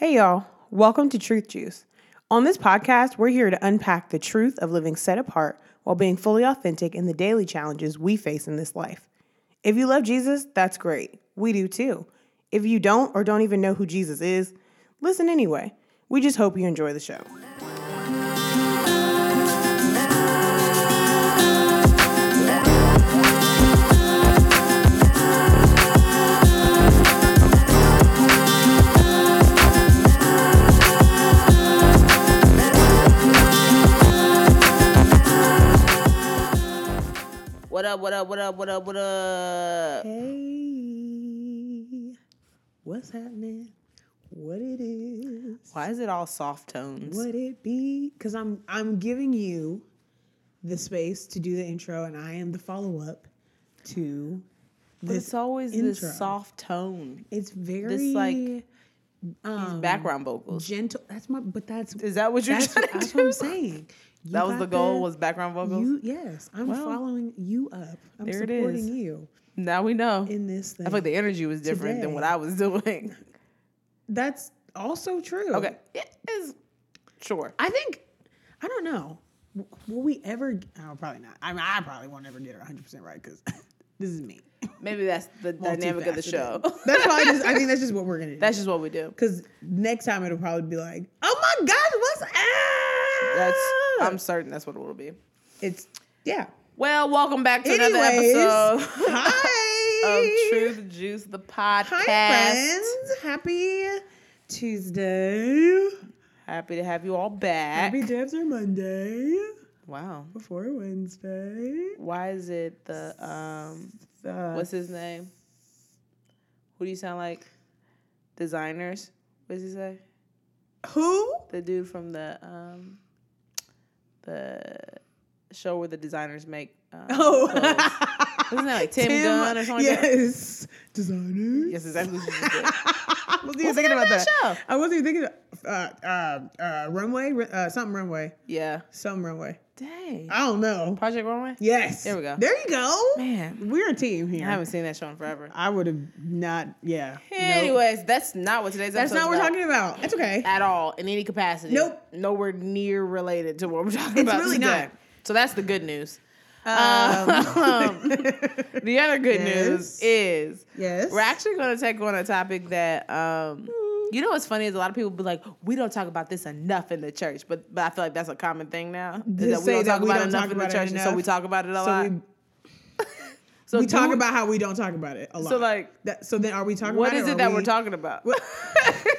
Hey, y'all. Welcome to Truth Juice. On this podcast, we're here to unpack the truth of living set apart while being fully authentic in the daily challenges we face in this life. If you love Jesus, that's great. We do too. If you don't or don't even know who Jesus is, listen anyway. We just hope you enjoy the show. What up, what up, what up, what up, what up? Hey, what's happening? What it is? Why is it all soft tones? What it be? Because I'm I'm giving you the space to do the intro, and I am the follow up to But this. it's always intro. this soft tone. It's very this like, um, background vocals. gentle. That's my. But that's Is that what you're that's, trying to that's do? what I'm saying. You That was the goal was background vocals? You yes, I'm Well, following you up. I'm there it supporting is. you now we know. in this thing. I feel like the energy was different than what. I was doing. that's also true. okay. It is sure. I think I don't know. Will we ever? Oh, probably not. I mean, I probably won't ever get it 100 percent right because this is me. Maybe that's the dynamic of the show. That's probably just. I think that's just what we're gonna do. that's just what we do. because next time it'll probably be like, oh my gosh, what's up? That's I'm certain that's what it will be. It's yeah. Well, welcome back to another episode hi of Truth Juice, the podcast. Hi friends. Happy Tuesday. Happy to have you all back. Happy are Monday wow. before Wednesday. Why is it the um Uh, what's his name? Who do you sound like? Designers. What does he say? who? The dude from the um the show where the designers make um, Oh. Wasn't that like Tim, Gunn or something like yes. Designers. Yes, exactly what you just did. I wasn't even thinking about that show? I wasn't even thinking of, uh, uh, uh, runway, uh, something runway, Yeah. some runway. Dang. I don't know. Project Runway? Yes. There we go. There you go. Man. We're a team here. I haven't seen that show in forever. I would have not. Yeah. Nope. Anyways, that's not what today's that's not what we're talking about. That's okay. at all in any capacity. Nope. Nowhere near related to what we're talking It's about It's really today. not. So that's the good news. Um, Um, the other good Yes. news is yes. we're actually going to take on a topic that um, you know what's funny is a lot of people be like, we don't talk about this enough in the church, but but I feel like that's a common thing now. Is that we don't talk about don't enough talk in the about it church, and so we talk about it a So lot. we, so we talk about how we don't talk about it a lot. So like, that, so then are we talking what about is or it that we, we're talking about? What-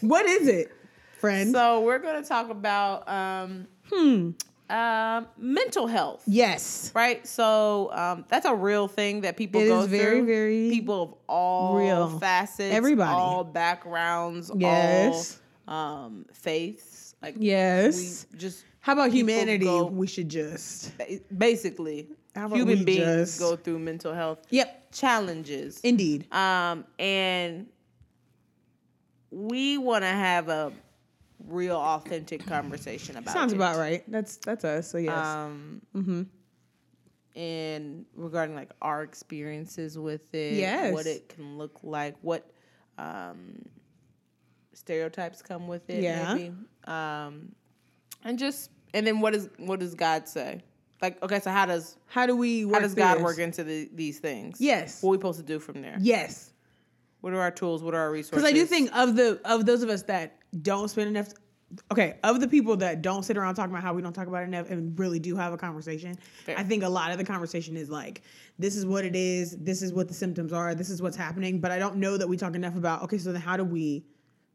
What is it, friend? So we're going to talk about um, hmm. Um, mental health. Yes. right? So um, that's a real thing that people It go is very, through. very people of all real. facets, Everybody. all backgrounds, Yes. all um, faiths. Like Yes. we just How about humanity? go- we should just. basically human beings just- go through mental health Yep. challenges. Indeed. Um, and we want to have a real authentic conversation about Sounds it. about right. That's that's us. So yes. Um, mm-hmm. and regarding like our experiences with it, Yes. what it can look like, what um, stereotypes come with it, Yeah. maybe, um, and just and then what is what does God say? Like, okay, so how does How do we? How does God this? work into the, these things? Yes. what are we supposed to do from there? Yes. What are our tools? What are our resources? Because I do think of the of those of us that don't spend enough. Okay, of the people that don't sit around talking about how we don't talk about it enough and really do have a conversation, Fair. I think a lot of the conversation is like, this is what it is, this is what the symptoms are, this is what's happening. But I don't know that we talk enough about. Okay, so then how do we?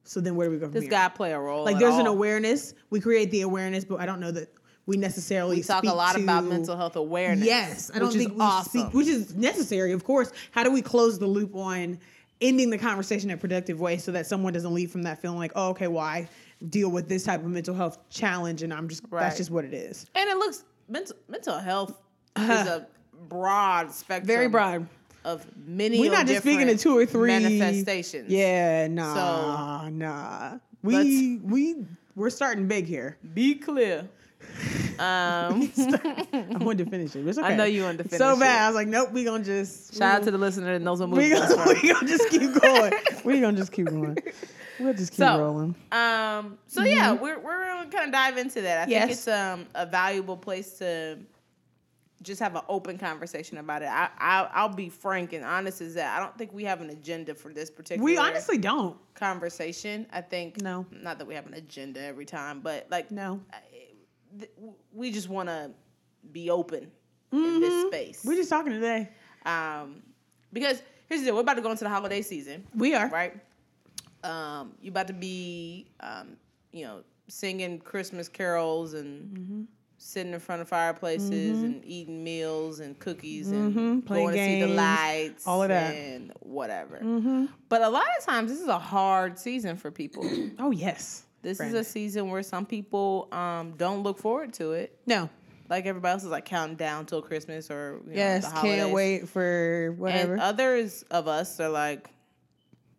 So then where do we go from does here? God play a role? like there's an awareness. We create the awareness, but I don't know that we necessarily We talk a lot to- about mental health awareness. Yes, I don't which think is we awesome. speak, which is necessary, of course. How do we close the loop on ending the conversation in a productive way so that someone doesn't leave from that feeling like, oh, okay, why deal with this type of mental health challenge? And I'm just Right. that's just what it is. And it looks mental mental health is a broad spectrum. Very broad. Of many. We're not just speaking of two or three manifestations. Yeah, nah, nah. We we we're starting big here. Be clear. Um, I wanted to finish it. It's okay. I know you wanted to finish it. So bad. it. I was like, nope, we gonna just shout out to the listener that knows what we movie that's gonna, we gonna just keep going. we gonna just keep going. We'll just keep So, rolling. Um. So yeah, we're we're gonna kind of dive into that. I Yes. think it's um a valuable place to just have an open conversation about it. I, I I'll be frank and honest as that. I don't think we have an agenda for this particular. We honestly don't. conversation. I think No. not that we have an agenda every time, but like No. Th- we just want to be open in this space. Mm-hmm. We're just talking today. um, because here's the deal: we're about to go into the holiday season, We are. right? Um, you about to be, um, you know, singing Christmas carols and Mm-hmm. sitting in front of fireplaces and eating meals and cookies and Mhm. Playing going to see the lights, all of that. and whatever. Mm-hmm. But a lot of times, this is a hard season for people. Oh yes. This Friend. is a season where some people um, don't look forward to it. No. Like everybody else is like counting down till Christmas or you know, Yes. the Can't wait for whatever. And others of us are like,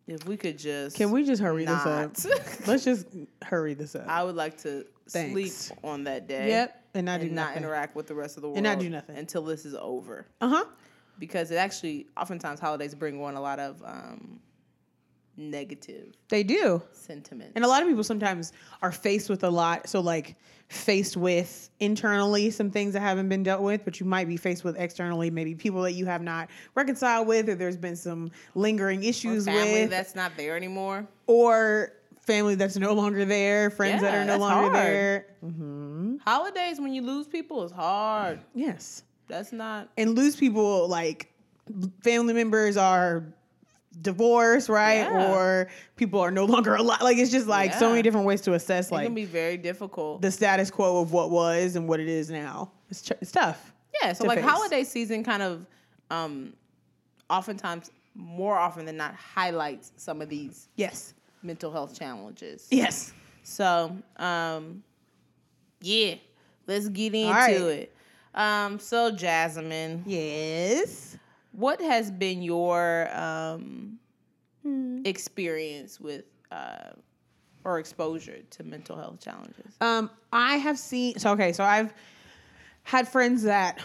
if we could just Can we just hurry this up? Let's just hurry this up. I would like to Thanks. sleep on that day. Yep. And not And do not nothing. interact with the rest of the world. And not do nothing. until this is over. Uh huh. Because it actually, oftentimes, holidays bring on a lot of um, negative They do. sentiment And a lot of people sometimes are faced with a lot. So, like, faced with internally some things that haven't been dealt with, but you might be faced with externally, maybe people that you have not reconciled with, or there's been some lingering Or issues family with, that's not there anymore. or family that's no longer there, friends that are no longer hard. there. Mm-hmm. Holidays, when you lose people, is hard. Yes. That's not. And lose people, like, family members are divorced, right? Yeah. Or people are no longer alive. Like, it's just like so many different ways to assess, It like, can be very difficult. the status quo of what was and what it is now. It's, ch- it's tough. Yeah, so to like face. holiday season kind of um oftentimes more often than not highlights some of these Yes. mental health challenges. Yes. So, um yeah, let's get into right. it. Um so Jasmine, Yes. What has been your um experience with uh or exposure to mental health challenges? Um, I have seen so okay, so I've had friends that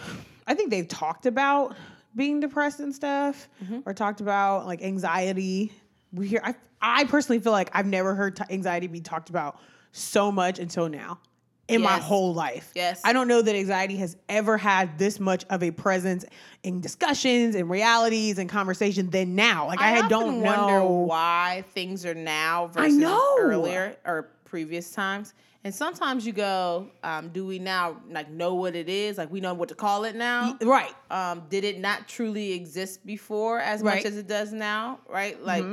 I think they've talked about being depressed and stuff, or talked about like anxiety. We hear I I personally feel like I've never heard t- anxiety be talked about so much until now in my whole life. Yes. I don't know that anxiety has ever had this much of a presence in discussions and realities and conversation than now. Like I, often don't wonder know why things are now versus know. earlier or previous times. And sometimes you go, um, do we now like know what it is? Like we know what to call it now. Right. Um, did it not truly exist before as Right. much as it does now? Right? Like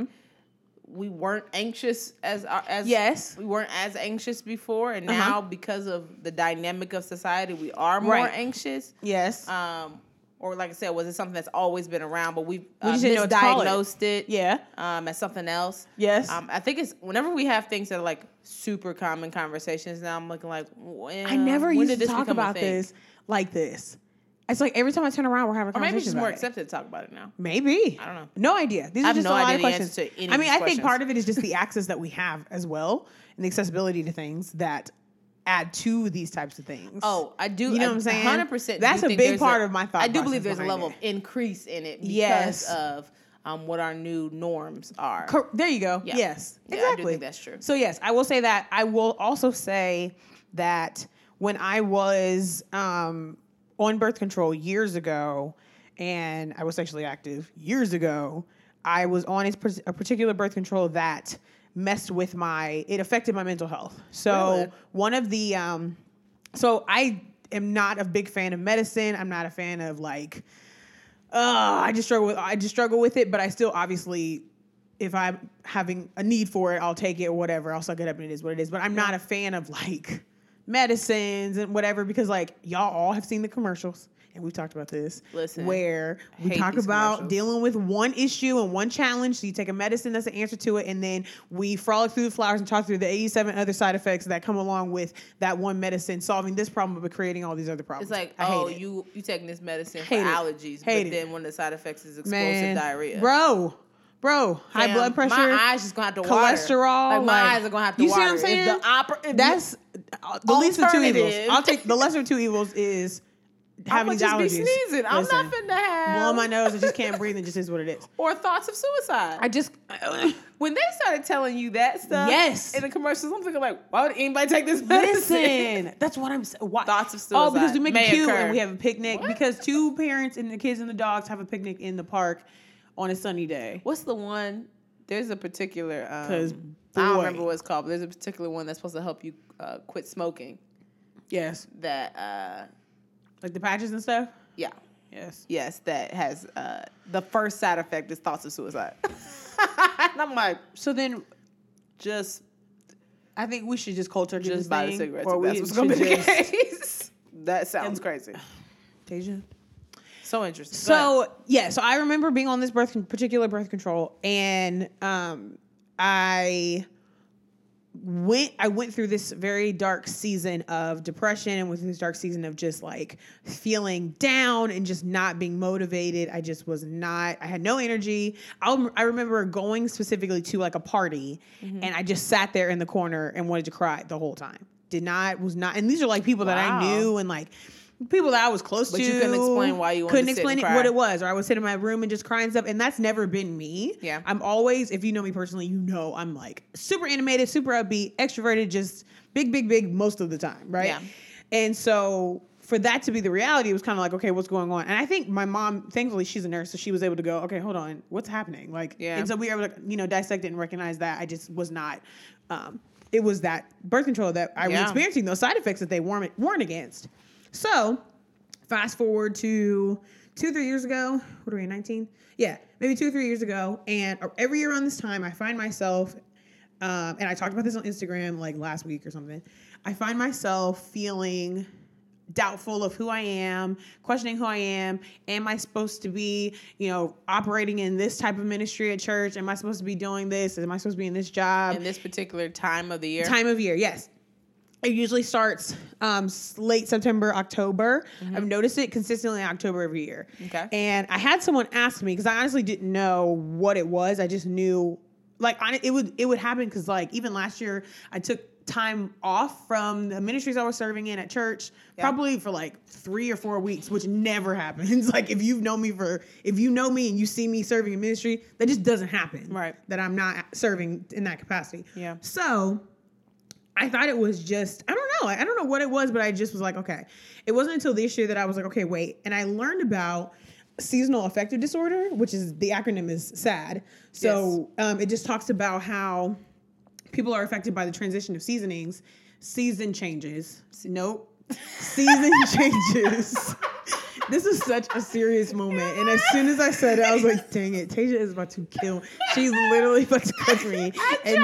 we weren't anxious as uh, as Yes. we weren't as anxious before, and Uh-huh. now because of the dynamic of society, we are more Right. anxious Yes. um, or like I said, was it something that's always been around, but we've uh, just didn't know what to call it. misdiagnosed it, yeah. um, as something else? Yes. Um, I think it's whenever we have things that are like super common conversations. Now I'm looking like, when, I never when used did to talk about this like this. It's like every time I turn around, we're having a Or maybe it's more accepted to talk about it now. Maybe I don't know. No idea. These I are just no a lot idea of questions. to any I mean, I think part of it is just the access that we have as well, and the accessibility to things that add to these types of things. Oh, I do. You know what I'm saying? Hundred percent. That's a big part of my thought I do believe there's a level it. of increase in it because Yes. of um, what our new norms are. Cor- there you go. Yeah. Yes, Yeah, I do exactly. think that's true. So yes, I will say that. I will also say that when I was um, on birth control years ago, and I was sexually active years ago, I was on a, a particular birth control that messed with my. It affected my mental health. So Really? one of the um, so I am not a big fan of medicine. I'm not a fan of like uh, I just struggle with I just struggle with it, but I still obviously if I'm having a need for it, I'll take it or whatever. I'll suck it up and it is what it is. But I'm not a fan of like medicines and whatever because like y'all all have seen the commercials and we've talked about this. Listen, where we talk about dealing with one issue and one challenge. So you take a medicine that's the answer to it, and then we frolic through the flowers and talk through the 87 other side effects that come along with that one medicine solving this problem but creating all these other problems. It's like, I oh, it. you you taking this medicine Hate for allergies, but it. then one of the side effects is explosive Man, diarrhea. Bro, bro, high blood pressure. My eyes just gonna have to water. cholesterol, Like my like- eyes are gonna have to you see what I'm saying? If the opera, That's the least of two evils. I'll take the lesser of two evils is having I'm these just allergies. be sneezing. I'm not Listen, finna have blow my nose. I just can't breathe. It just is what it is. or thoughts of suicide. I just when they started telling you that stuff, Yes. in the commercials, I'm thinking like, why would anybody take this medicine? listen. That's what I'm saying. Why? Thoughts of suicide. Oh, because we make may it cute occur. and we have a picnic. What? Because two parents and the kids and the dogs have a picnic in the park on a sunny day. What's the one? There's a particular. Um, 'Cause, I don't remember what it's called, but there's a particular one that's supposed to help you uh, quit smoking. Yes, That, uh, like the patches and stuff. yeah, Yes. yes, that has uh, the first side effect is thoughts of suicide. and I'm like, So then just I think we should just cold turkey this just buy the cigarettes. or that's what's gonna be the case. that sounds crazy. Tasia. So interesting. So yeah, so I remember being on this birth particular birth control, and um, I went I went through this very dark season of depression and with this dark season of just like feeling down and just not being motivated. I just was not. I had no energy. I I remember going specifically to like a party, Mm-hmm. and I just sat there in the corner and wanted to cry the whole time. Did not was not, and these are like people that I knew and like people that I was close But to. But you couldn't explain why you couldn't explain it, what it was, or I would sit in my room and just cry and stuff. And that's never been me. Yeah. I'm always, if you know me personally, you know I'm like super animated, super upbeat, extroverted, just big, big, big most of the time, right? Yeah. And so for that to be the reality, it was kind of like, okay, what's going on? And I think my mom, thankfully, she's a nurse, so she was able to go, okay, hold on, what's happening? Like, Yeah. and so we were able to, you know, dissect it and recognize that I just was not. Um, it was that birth control that I was experiencing those side effects that they weren't warned against. So fast forward to two, three years ago. What are we, 19? Yeah, maybe two, three years ago. And every year around this time, I find myself, um, and I talked about this on Instagram like last week or something. I find myself feeling doubtful of who I am, questioning who I am. Am I supposed to be, you know, operating in this type of ministry at church? Am I supposed to be doing this? Am I supposed to be in this job? in this particular time of the year. Time of year, yes. It usually starts um, late September, October. I've noticed it consistently in October every year. Okay. And I had someone ask me because I honestly didn't know what it was. I just knew, like, on, it would it would happen because like even last year I took time off from the ministries I was serving in at church, probably for like three or four weeks, which never happens. like if you've known me for if you know me and you see me serving in ministry, that just doesn't happen. Right. That I'm not serving in that capacity. Yeah. So I thought it was just, I don't know. I don't know what it was, but I just was like, okay. It wasn't until this year that I was like, okay, wait. And I learned about seasonal affective disorder, which is the acronym is SAD. So um, it just talks about how people are affected by the transition of seasonings, season changes. Nope. Season changes. This is such a serious moment. And as soon as I said it, I was like, dang it, Tasia is about to kill. She's literally about to catch me. And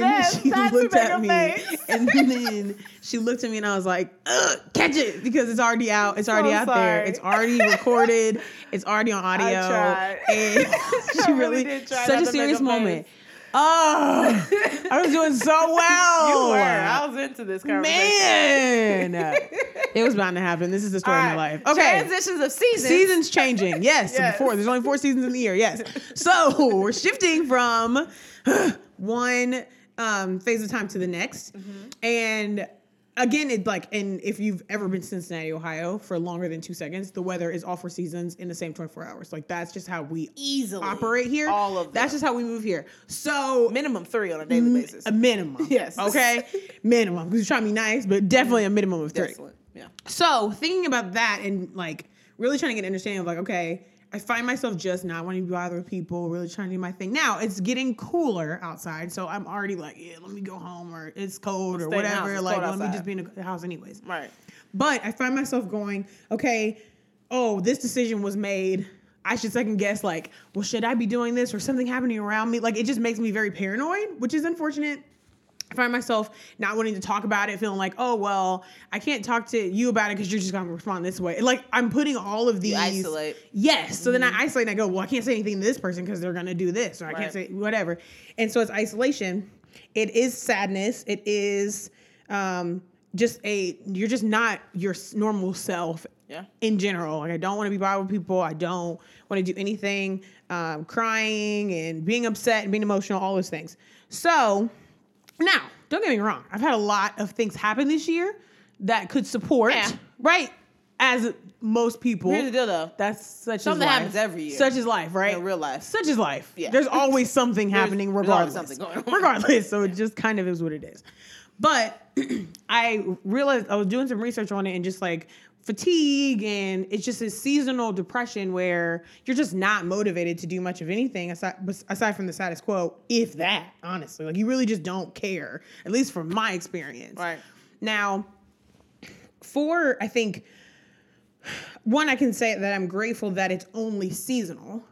then she looked at me. face. And then she looked at me and I was like, Ugh, catch it because it's already out. It's already So out there. It's already recorded. It's already on audio. tried. And she really really, did try such a serious moment. face. Oh, I was doing so well. You were. I was into this conversation. Man, it was bound to happen. This is the story All of my life. Okay, Transitions of seasons. seasons changing. Yes, Yes. four. There's only four seasons in the year. Yes. So we're shifting from one um, phase of time to the next, Mm-hmm. and again, it like, and if you've ever been to Cincinnati, Ohio, for longer than two seconds, the weather is all four seasons in the same 24 hours. Like that's just how we Easily. operate here. All of that's just how we move here. So minimum three on a daily basis. a minimum. Yes. Okay. minimum. Because you're trying to be nice, but definitely a minimum of three. Excellent. Yeah. So thinking about that and like really trying to get an understanding of like, okay, I find myself just not wanting to bother with people, really trying to do my thing. Now it's getting cooler outside, so I'm already like, yeah, let me go home or it's cold or Stay in the house, whatever. Like, let me just be in the house anyways. Right. But I find myself going, okay, oh, this decision was made. I should second guess, like, well, should I be doing this or something happening around me? Like, it just makes me very paranoid, which is unfortunate. I find myself not wanting to talk about it, feeling like, oh, well, I can't talk to you about it because you're just going to respond this way. Like, I'm putting all of these. isolate. Yes. So then I isolate and I go, well, I can't say anything to this person because they're going to do this, or I can't say whatever. And so it's isolation. It is sadness. It is um, just a, you're just not your normal self Yeah. in general. Like I don't want to be bothered with people. I don't want to do anything. Um, crying and being upset and being emotional, all those things. So now, don't get me wrong. I've had a lot of things happen this year that could support, Yeah. right? as most people. Here's the deal, though. That's such Something happens every year. Such is life, right? In real life. Such is life. Yeah. There's always something happening there's always regardless. something going on. Regardless. So it just kind of is what it is. But I realized I was doing some research on it and just like fatigue and it's just a seasonal depression where you're just not motivated to do much of anything aside aside from the status quo, if that, honestly. Like you really just don't care, at least from my experience. Right. Now, for I think one, I can say that I'm grateful that it's only seasonal,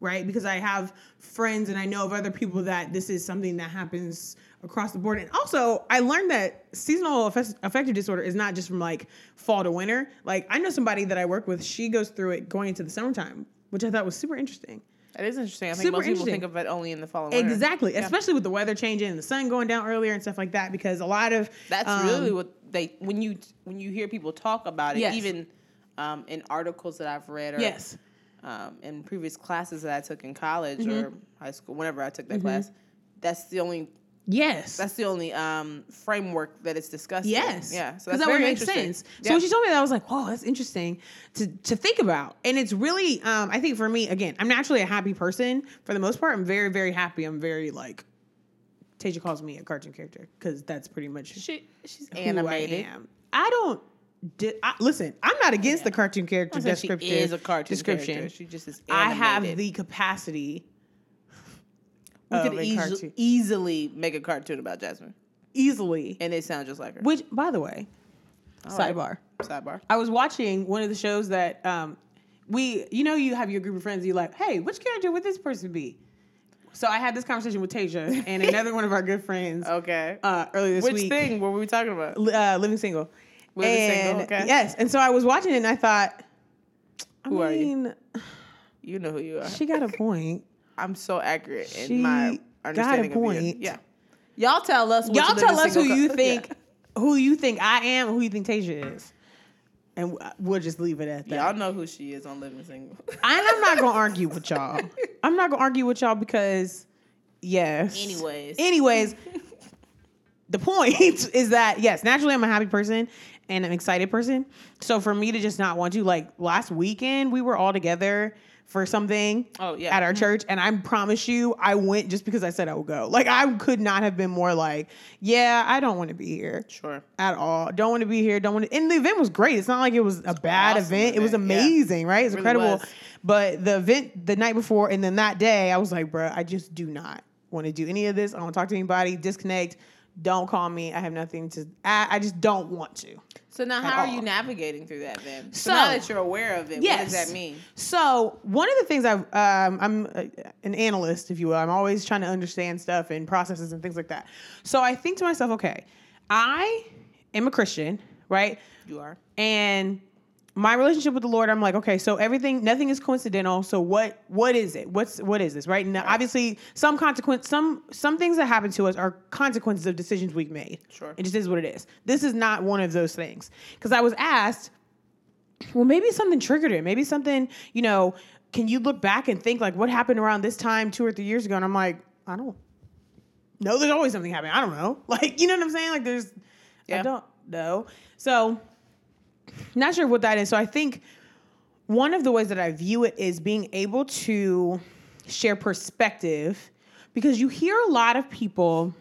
right? Because I have friends and I know of other people that this is something that happens across the board. And also, I learned that seasonal affective disorder is not just from like fall to winter. Like, I know somebody that I work with, she goes through it going into the summertime, which I thought was super interesting. That is interesting. I think Super most people think of it only in the fall and winter. Exactly, especially with the weather changing and the sun going down earlier and stuff like that. Because a lot of That's um, really what they when you when you hear people talk about it, Yes. even um, in articles that I've read or yes, um, in previous classes that I took in college Mm-hmm. or high school, whenever I took that class, that's the only yes, that's the only um, framework that it's discussed. in. Yes. yeah. So that would make interesting. sense. Yeah. So when she told me that, I was like, "Whoa, that's interesting to to think about." And it's really, um, I think for me, again, I'm naturally a happy person for the most part. I'm very, very happy. I'm very like. Tasia calls me a cartoon character because that's pretty much she she's who animated. I am. I don't. Di- I, listen, I'm not against the cartoon character I'm not saying description. She is a cartoon description. character. She just is. I have the capacity. We could easily, make a cartoon about Jasmine, easily, and it sounds just like her. which, by the way, All right. sidebar. Sidebar. I was watching one of the shows that um, we, you know, you have your group of friends. You like, hey, which character would this person be? So I had this conversation with Tasia and another one of our good friends Okay. uh, earlier this Which week. Which thing were we talking about? Li- Uh, living single. Living Single, okay. Yes, and so I was watching it and I thought, I Who are you? mean, You know who you are. she got a point. I'm so accurate in She my got a understanding of you. point. Yeah. Y'all tell us. What Y'all tell us who single you think, Yeah. who you think I am, and who you think Tasia is, and we'll just leave it at that. Y'all know who she is on Living Single. And I'm not gonna argue with y'all. I'm not gonna argue with y'all because, yes. Anyways. Anyways, the point is that yes, naturally I'm a happy person and an excited person. So for me to just not want to, like last weekend, we were all together for something Oh, yeah. at our mm-hmm. church and I promise you I went just because I said I would go. Like I could not have been more like, yeah, I don't want to be here Sure. at all. Don't want to be here. Don't want to. And the event was great. It's not like it was a bad awesome event. It was event, yeah. amazing, right? It's It really incredible. was. But the event the night before and then that day, I was like, bruh, I just do not want to do any of this. I don't want to talk to anybody. Disconnect. Don't call me. I have nothing to. I, I just don't want to. So now, how are you navigating through that then? So, So- now that you're aware of it, what Yes. does that mean? So one of the things I've um, I'm uh, an analyst, if you will. I'm always trying to understand stuff and processes and things like that. So I think to myself, okay, I am a Christian, right? You are. and my relationship with the Lord, I'm like, okay, so everything, nothing is coincidental. So what, what is it? What's, what is this, right? Now, obviously, some consequence, some, some things that happen to us are consequences of decisions we've made. Sure. It just is what it is. This is not one of those things. Because I was asked, well, maybe something triggered it. Maybe something, you know, can you look back and think like what happened around this time two or three years ago? And I'm like, I don't know. There's always something happening. I don't know. Like, you know what I'm saying? Like, there's, yeah. I don't know. So, not sure what that is. So, I think one of the ways that I view it is being able to share perspective because you hear a lot of people.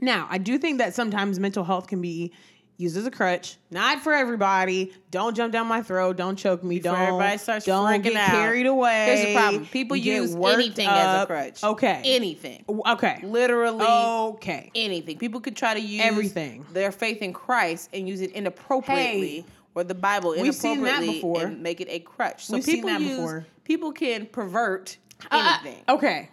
Now, I do think that sometimes mental health can be used as a crutch. Not for everybody. Don't jump down my throat. Don't choke me. Before don't everybody starts don't freaking get out. carried away. Here's the problem: people use anything as a crutch. Okay. Anything. okay. Literally. Okay. anything. People could try to use Everything. their faith in Christ and use it inappropriately Hey. Or the Bible We've seen that inappropriately before. and make it a crutch. So We've seen people that use before. people can pervert Uh, anything. okay.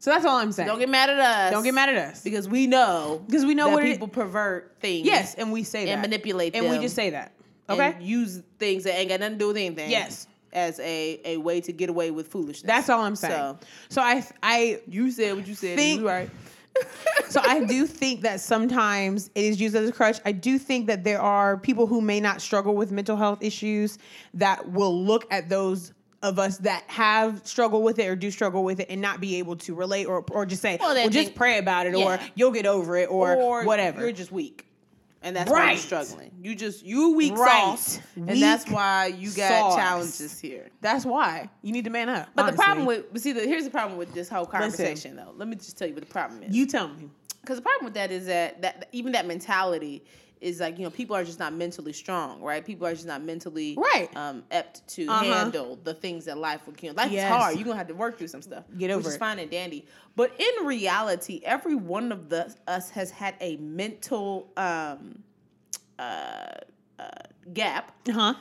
So that's all I'm saying. Don't get mad at us. Don't get mad at us. because we know Because we know that what it- people pervert things. Yes, and we say that. and manipulate And we them just say that. and Okay? use things that ain't got nothing to do with anything. Yes. as a a way to get away with foolishness. That's all I'm saying. So So, I I you said what you said. Think- you right. so I do think that sometimes it is used as a crutch. I do think that there are people who may not struggle with mental health issues that will look at those of us that have struggled with it or do struggle with it and not be able to relate or or just say, Well, well, just pray about it or you'll get over it or, whatever. You're just weak. And that's why you're Right. struggling. You just you weak Right. sauce, and that's why you got sauce. challenges here. That's why you need to man up. But the problem with but see, the, here's the problem with this whole conversation though. Let me just tell you what the problem is. you tell me. Because the problem with that is that that even that mentality is like you know people are just not mentally strong, right? People are just not mentally Right. um, apt to Uh-huh. handle the things that life will. Know, life Yes. is hard. You're gonna have to work through some stuff. Get over which is fine and dandy. But in reality, every one of the us has had a mental um, uh, uh, gap Uh huh.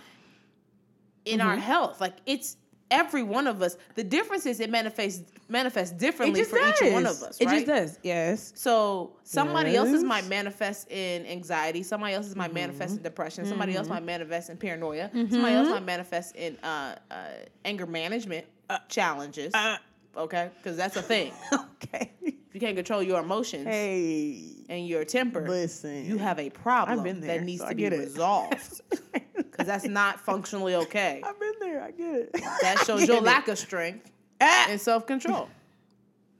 in Mm-hmm. our health. Like it's every one of us. The difference is it manifests manifests differently for does. each one of us. It right? just does. Yes. So somebody else's might manifest in anxiety. Somebody else's might manifest Mm-hmm. in depression. Somebody else might manifest in paranoia. Somebody else might manifest in uh, uh, anger management challenges. Uh, okay, because that's a thing. okay. You can't control your emotions Hey. and your temper, Listen. you have a problem there, that needs so to be resolved. Because that's not functionally okay. I've been there. I get it. That shows your it. lack of strength Ah. and self control.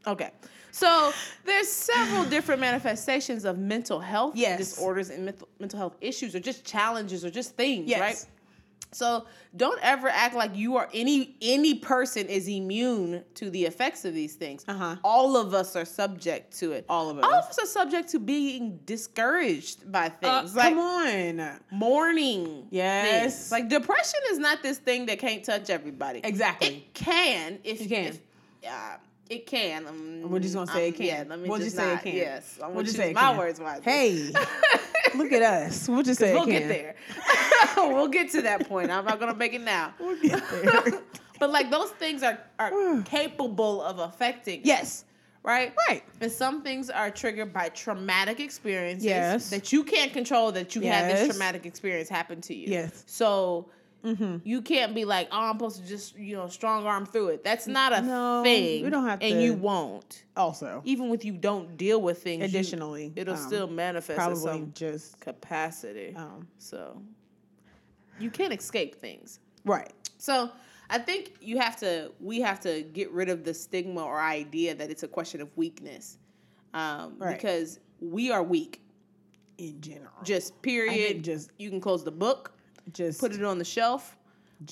Okay. So there's several different manifestations of mental health Yes. disorders and mental, mental health issues or just challenges or just things, Yes. right? So don't ever act like you are any any person is immune to the effects of these things. Uh-huh. All of us are subject to it. All of us. All of us. are subject to being discouraged by Uh, things. like come on. mourning. Yes. things. Like depression is not this thing that can't touch everybody. Exactly. It can if It can. If, uh, it can. Um, We're just gonna say um, it can. Yeah, let me we'll just, just say not, it can. Yes, I'm we'll just say my can. words wisely. Hey, look at us. We'll just say we'll it get there. we'll get to that point. I'm not gonna make it now. We'll get there. but like those things are are capable of affecting. us, yes. right. Right. And some things are triggered by traumatic experiences Yes. that you can't control that you had this traumatic experience happen to you. Yes. So Mm-hmm. you can't be like, oh, I'm supposed to just, you know, strong arm through it. That's not a No, thing. we don't have And to- you won't. Also, Even if you don't deal with things, you- additionally, it'll um, still manifest probably some just capacity. um, So you can't escape things. right. So I think you have to, we have to get rid of the stigma or idea that it's a question of weakness. Um, Right. Because we are weak. In general, Just period. just- you can close the book, just put it on the shelf,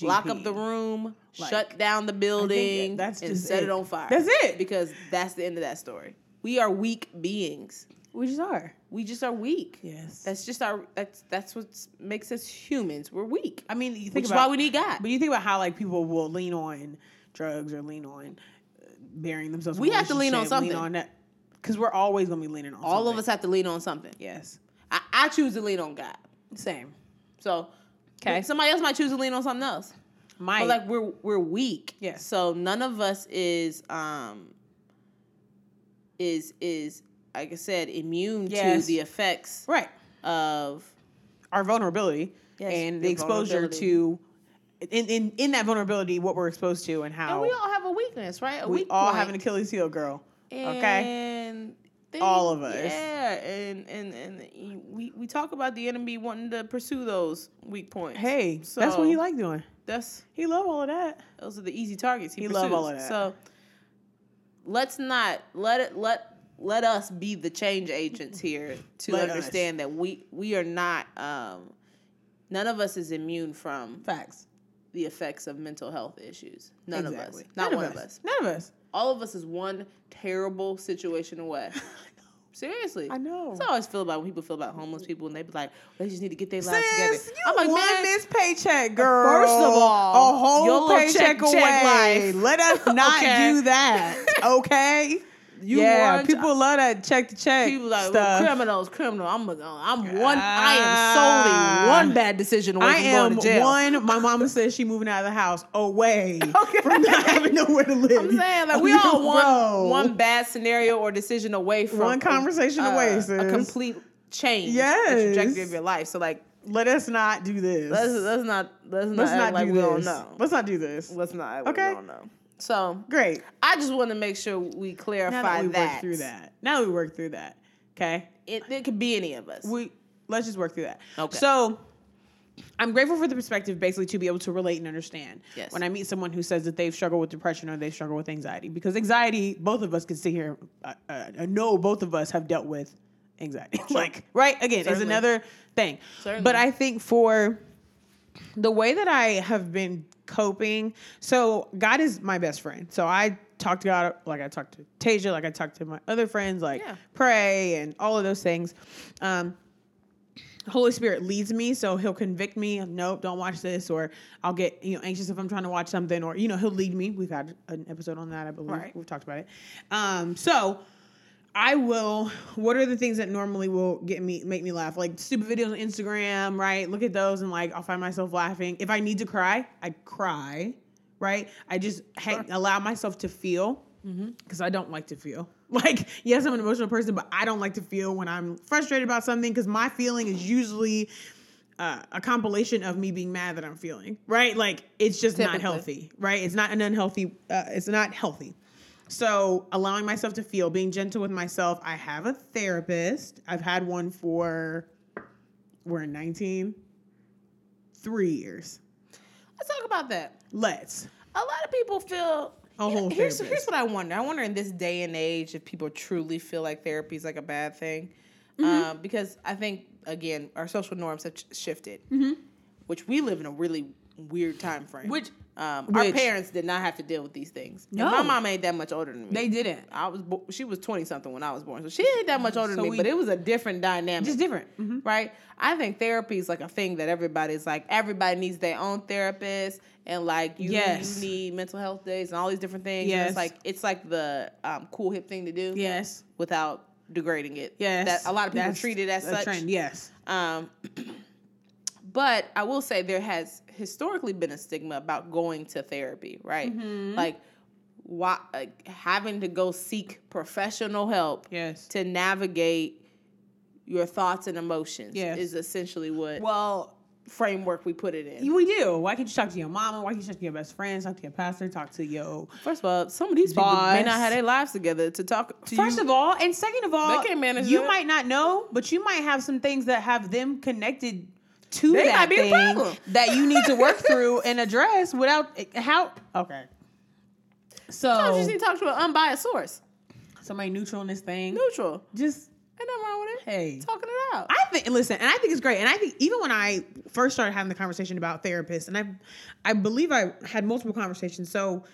lock up the room, Like, shut down the building, that's and set it. it. on fire. That's it. Because that's the end of that story. We are weak beings. We just are. We just are weak. Yes. That's just our. That's that's what makes us humans. We're weak. I mean, you think Which is about why we need God. But you think about how like people will lean on drugs or lean on uh, burying themselves. We have to lean on something. Lean on that because we're always gonna be leaning on. All of us have to lean on something. Yes. I, I choose to lean on God. Same. So, 'Kay. somebody else might choose to lean on something else. Might. But like we're we're weak. Yes. So none of us is um is is like I said immune Yes. to the effects right. of Our vulnerability Yes, and the exposure to. In, in in that vulnerability, what we're exposed to and how and we all have a weakness, right? A we all point. have an Achilles heel, girl. Okay. They- All of us. Yeah, and and and we we talk about the enemy wanting to pursue those weak points. Hey, so that's what he like doing. That's He love all of that. those are the easy targets he, He love all of that. So let's not let it let let us be the change agents here to Let us. understand that we we are not um none of us is immune from Facts. the effects of mental health issues. None of us. Not None one of of us. us. None of us. All of us is one terrible situation away. Seriously. I know. That's how I always feel about when people feel about homeless mm-hmm. people and they be like, they just need to get their lives together. I'm like, man, this paycheck, girl. First of all, a whole paycheck check- check away. life. Let us not Okay. do that, okay? You yeah, want- people love that check to check people like well, criminals, criminal. I'm a, I'm one. I am solely one bad decision away I from am going to jail. one. My mama says she moving out of the house away Okay. Not having nowhere to live. I'm saying like we all one one bad scenario or decision away from One conversation a, away, a complete change. Yes. the trajectory of your life. So like Let us not do this. let's let's not let's not Let's act not like do we this. don't know. Let's not do this. Let's not Okay. we don't know. So Great. I just want to make sure we Now clarify that we that. work through that. Now we work through that. Okay. It, it could be any of us. we let's just work through that. Okay. So I'm grateful for the perspective basically to be able to relate and understand Yes. when I meet someone who says that they've struggled with depression or they struggle with anxiety because anxiety both of us can sit here uh, uh, I know both of us have dealt with anxiety. like, right? Again, is Certainly. another thing. Certainly. But I think for the way that I have been coping, so God is my best friend. So I talk to God like I talk to Tasia, like I talk to my other friends, like Yeah. pray and all of those things. Um, Holy Spirit leads me, so He'll convict me. Nope, don't watch this, or I'll get you know anxious if I'm trying to watch something, or you know He'll lead me. We've had an episode on that, I believe. Right. We've talked about it. Um, so I will. What are the things that normally will get me make me laugh? Like stupid videos on Instagram, right? Look at those and like I'll find myself laughing. If I need to cry, I cry, right? I just ha- allow myself to feel because I don't like to feel. Like yes, I'm an emotional person, but I don't like to feel when I'm frustrated about something because my feeling is usually. Uh, a compilation of me being mad that I'm feeling, right? Like it's just not healthy, right? It's not an unhealthy. Uh, it's not healthy. So allowing myself to feel, being gentle with myself. I have a therapist. I've had one for we're in 19, three years. Let's talk about that. Let's. A lot of people feel. A whole here's, therapist. here's what I wonder. I wonder in this day and age if people truly feel like therapy is like a bad thing. Mm-hmm. Um, because I think, again, our social norms have sh- shifted, which we live in a really weird time frame. Mm-hmm. Which- um, our parents did not have to deal with these things. And No. my mom ain't that much older than me. They didn't. I was bo- she was twenty something when I was born, so she ain't that much older So than me. but it was a different dynamic, Just different. Mhm. right? I think therapy is like a thing that everybody's like everybody needs their own therapist, and like you, Yes. you need mental health days and all these different things. and Yes. it's like it's like the um, cool hip thing to do, Yes. without degrading it. Yes. that a lot of people treat it as such. trend. Yes. Um, but I will say there has historically been a stigma about going to therapy, right? Mm-hmm. Like, why like, having to go seek professional help Yes. to navigate your thoughts and emotions Yes. is essentially what Well, framework we put it in. we do. Why can't you talk to your mama? Why can't you talk to your best friends? Talk to your pastor? Talk to your. First of all, some of these people may not have their lives together to talk to First you. of all, and second of all, They can't manage you that. might not know, but you might have some things that have them connected to They that thing problem. that you need to work through and address without how. Okay. Sometimes you So just need to talk to an unbiased source, somebody neutral in this thing. neutral. Just Ain't nothing wrong with it. hey. Talking it out. I think listen, and I think it's great. And I think even when I first started having the conversation about therapists, and I I believe I had multiple conversations. So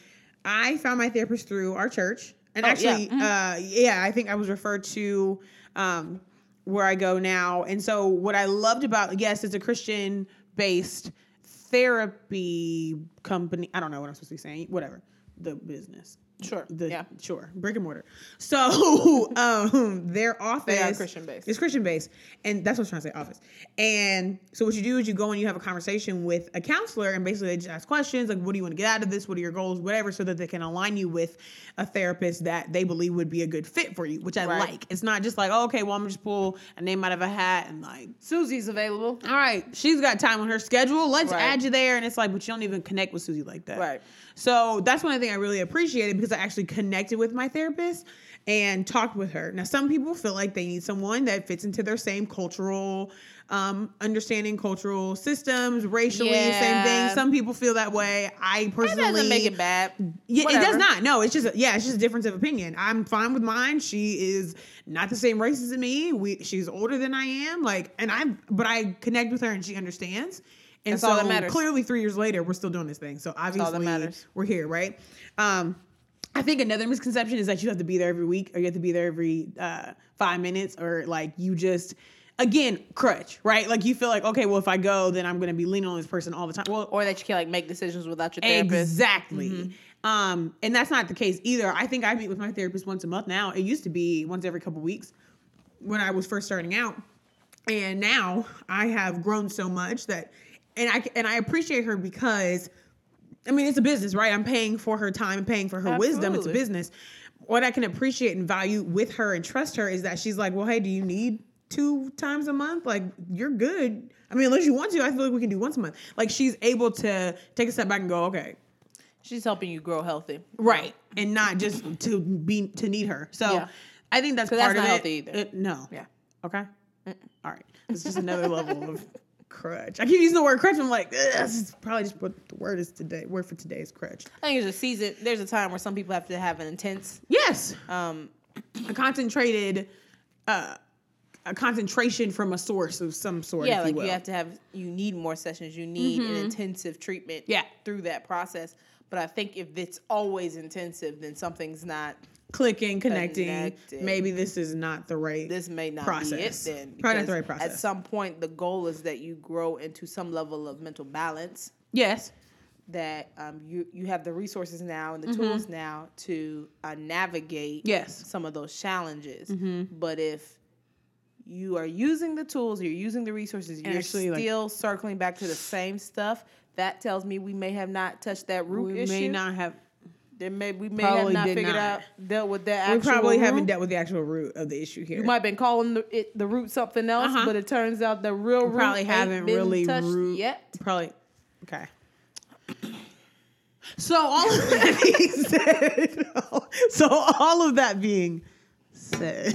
I found my therapist through our church. And Oh, yeah. actually, uh yeah, I think I was referred to um where I go now. And so what I loved about yes, it's a Christian based therapy company. I don't know what I'm supposed to be saying. Whatever. The business. Sure. The, yeah. Sure. Brick and mortar. So um their office They are Christian-based. It's Christian based. And that's what I was trying to say, office. And so what you do is you go and you have a conversation with a counselor and basically they just ask questions like what do you want to get out of this? What are your goals? Whatever, so that they can align you with a therapist that they believe would be a good fit for you, which I Right. like. It's not just like, oh, okay, well I'm just pull a name out of a hat and like Susie's available. all right, she's got time on her schedule. Let's Right. add you there. And it's like, but you don't even connect with Susie like that. Right. So that's one thing I really appreciated because I actually connected with my therapist and talked with her. Now, some people feel like they need someone that fits into their same cultural um, understanding, cultural systems, racially, same thing. Some people feel that way. I That personally doesn't make it bad. yeah, it does not. No, it's just a, yeah, it's just a difference of opinion. I'm fine with mine. She is not the same race as me. We she's older than I am. Like, and I'm but I connect with her and she understands. And That's so all that matters. clearly, three years later, we're still doing this thing. So obviously, we're here, right? Um, I think another misconception is that you have to be there every week or you have to be there every uh, five minutes or like you just. Again, crutch, right? Like you feel like, okay, well, if I go, then I'm going to be leaning on this person all the time. Well, Or that you can't like make decisions without your therapist. Exactly. Um, and that's not the case either. I think I meet with my therapist once a month now. It used to be once every couple weeks when I was first starting out. And now I have grown so much that and I and I appreciate her because I mean it's a business, right? I'm paying for her time and paying for her wisdom. It's a business. What I can appreciate and value with her and trust her is that she's like, "Well, hey, do you need two times a month? Like you're good. I mean, unless you want to, I feel like we can do once a month." Like she's able to take a step back and go, "Okay, She's helping you grow healthy. right and not just to be to need her so Yeah. i think that's part that's of it. It- uh, no Yeah. okay all right it's just another level of crutch i keep using the word crutch i'm like this is probably just what the word is today word for today is crutch I think there's a season. There's a time where some people have to have an intense. yes Um, a concentrated uh a concentration from a source of some sort. yeah, if like you, you, have to have you need more sessions. You need an intensive treatment. Yeah. through that process. But I think if it's always intensive, then something's not. Clicking, connecting. Connecting. Maybe this is not the right. This may not Process. be it then. Probably not the right process. At some point, the goal is that you grow into some level of mental balance. yes. That um, you you have the resources now and the tools now to uh, navigate Yes. some of those challenges. But if you are using the tools, you're using the resources, you're actually, like- still circling back to the same stuff. That tells me we may have not touched that root We issue. may not have. There may we may Probably have not figured not. out dealt with that. We probably root. haven't dealt with the actual root of the issue here. You might have been calling the, it, the root something else, Uh-huh. but it turns out the real root probably haven't really touched root yet. Probably. Okay. So all of that being said, so all of that being said,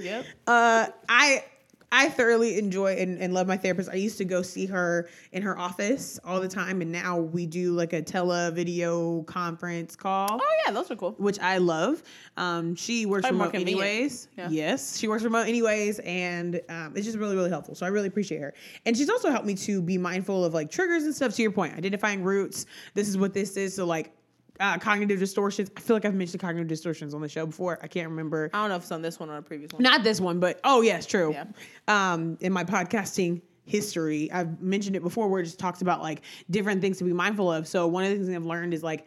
Yep. uh, I I thoroughly enjoy and, and love my therapist. I used to go see her in her office all the time, and now we do like a tele video conference call Oh yeah, those are cool. which I love. Um, she works Probably remote anyways. Yeah. Yes, she works remote anyways, and um, it's just really, really helpful. So I really appreciate her. And she's also helped me to be mindful of like triggers and stuff. To your point, identifying roots. This is what this is. So like. Uh, cognitive distortions. I feel like I've mentioned cognitive distortions on the show before. I can't remember. I don't know if it's on this one or a previous one. Not this one, but oh yes, true. Yeah. Um, in my podcasting history, I've mentioned it before where it just talks about like different things to be mindful of. So one of the things I've learned is like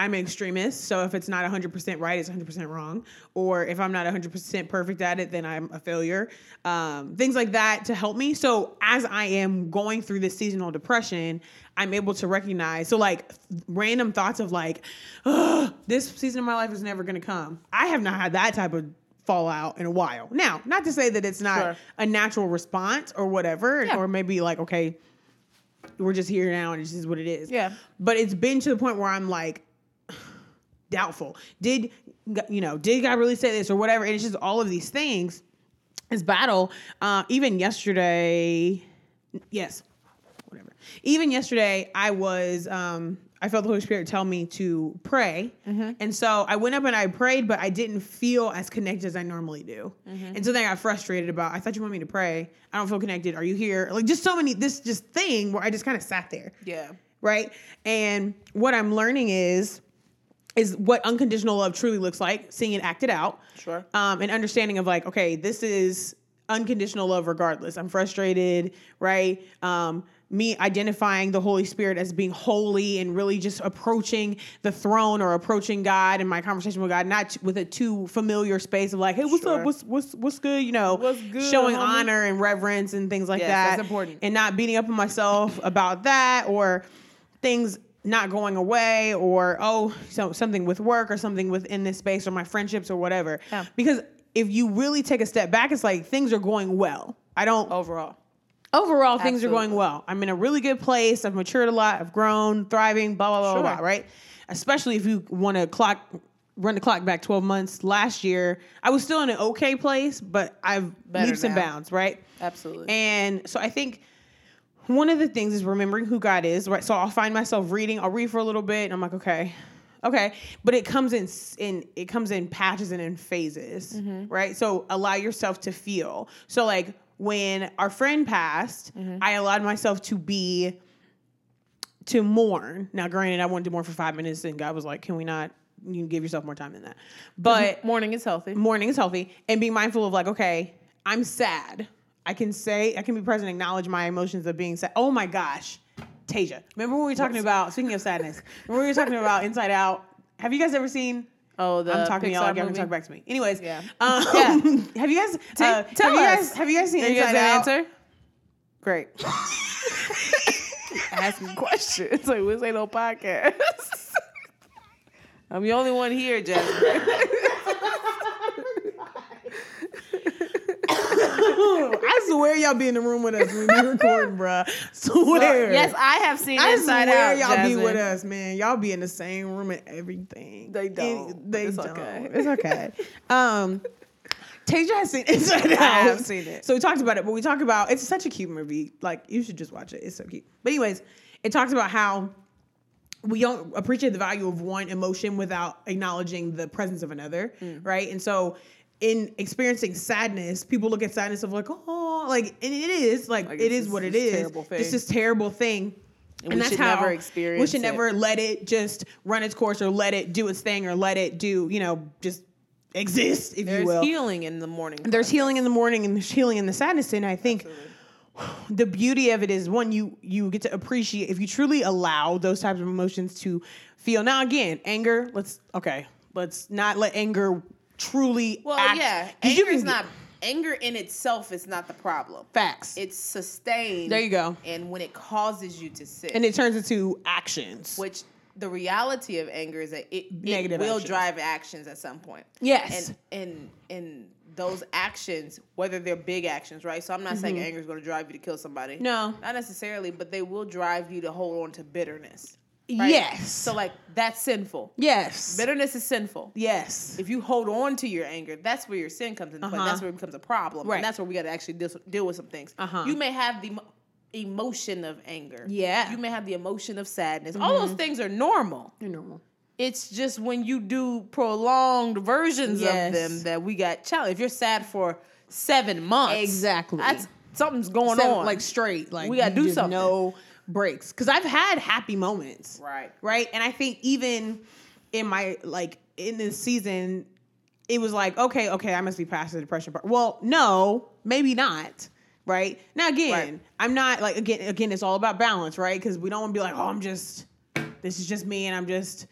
I'm an extremist. So if it's not 100% right, it's 100% wrong. Or if I'm not 100% perfect at it, then I'm a failure. Um, things like that to help me. So as I am going through this seasonal depression, I'm able to recognize. So like random thoughts of like, "Ugh, this season of my life is never going to come. I have not had that type of fallout in a while. Now, not to say that it's not Sure. a natural response or whatever, Yeah. or maybe like, okay, we're just here now and this is what it is. Yeah. But it's been to the point where I'm like doubtful. Did you know, did God really say this or whatever? And it's just all of these things. This battle, uh, even yesterday, yes, whatever. Even yesterday, I was um I felt the Holy Spirit tell me to pray. And so I went up and I prayed, but I didn't feel as connected as I normally do. And so then I got frustrated about, I thought you want me to pray. I don't feel connected. Are you here? Like just so many, this just thing where I just kind of sat there. Yeah. Right. And what I'm learning is, is what unconditional love truly looks like, seeing it acted out Sure. um, an understanding of like, okay, this is unconditional love regardless. I'm frustrated, right? Um, me identifying the Holy Spirit as being holy and really just approaching the throne or approaching God and my conversation with God, not with a too familiar space of like, hey, what's Sure. up? What's what's what's good? You know, What's good, showing homie? honor and reverence and things like Yes, that. that's important. And not beating up on myself about that or things not going away or oh so something with work or something within this space or my friendships or whatever. Yeah. because if you really take a step back it's like things are going well. I don't Overall. overall things are going well. I'm in a really good place. I've matured a lot. I've grown thriving blah blah blah Sure. blah right? Especially if you want to clock run the clock back 12 months. Last year i was still in an okay place but i've Better leaps and bounds right? Absolutely. and so I think one of the things is remembering who God is, right? So I'll find myself reading, I'll read for a little bit, and I'm like, okay, okay. But it comes in in it comes in patches and in phases, Mm-hmm. right? So allow yourself to feel. So like when our friend passed, Mm-hmm. I allowed myself to be to mourn. Now, granted, I wanted to mourn for five minutes, and God was like, "Can we not? You give yourself more time than that." But mourning is healthy. mourning is healthy and being mindful of like okay i'm sad i can say i can be present acknowledge my emotions of being sad oh my gosh tasia remember when we were talking about speaking of sadness remember we were talking about inside out have you guys ever seen Oh, the I'm talking to y'all Pixar y'all can talk back to me. Anyways, Yeah. Um, Yeah. have you guys uh, tell have you guys us. have you guys seen Are you guys Inside Out? answer? Great. Asking questions like this ain't no podcast. I'm the only one here, Jasmine. I swear y'all be in the room with us when we recording, bruh. Swear. yes, I have seen I Inside swear Out. y'all Jasmine. be with us, man. Y'all be in the same room and everything. They don't, but They it's don't. okay. It's okay. um, Tasia has seen Inside Out. I have seen it. So we talked about it, but we talked about it's such a cute movie. Like you should just watch it. It's so cute. But anyways, it talks about how we don't appreciate the value of one emotion without acknowledging the presence of another, Mm. right? And so in experiencing sadness, people look at sadness of like, oh, like, and it is like, Like, it's what it is. this is. terrible thing. It's this terrible thing. And we should never experience We should it. never let it just run its course or let it do its thing or let it do, you know, just exist, if you will. There's healing in the mourning. There's healing in the mourning and there's healing in the sadness. And I think the beauty of it is one, you you get to appreciate if you truly allow those types of emotions to feel. Now again, anger, let's okay, let's not let anger truly Well, act- yeah, anger is not anger in itself is not the problem. facts. It's sustained. There you go. And when it causes you to sit, and it turns into actions. which the reality of anger is that it, it will actions. drive actions at some point. Yes. And and and those actions, whether they're big actions, right? So I'm not saying anger is going to drive you to kill somebody. Mm-hmm. No. not necessarily, but they will drive you to hold on to bitterness. Right? Yes. So like that's sinful. yes. Bitterness is sinful. yes. If you hold on to your anger, that's where your sin comes into play. Uh-huh. That's where it becomes a problem. Right. And that's where we got to actually deal, deal with some things. Uh-huh. You may have the emotion of anger. Yeah. Mm-hmm. You may have the emotion of sadness. All those things are normal. You're normal. It's just when you do prolonged versions Yes. of them that we got challenged. If you're sad for seven months, Exactly. that's something's going Seven- on. like straight. Like We gotta do something. No breaks. Because I've had happy moments. right. right? And I think even in my like in this season, it was like, okay, okay, I must be past the depression part. Well, no, maybe not. Right now, again, Right. I'm not like again. Again, it's all about balance, right? Because we don't want to be like, oh, I'm just, this is just me, and I'm just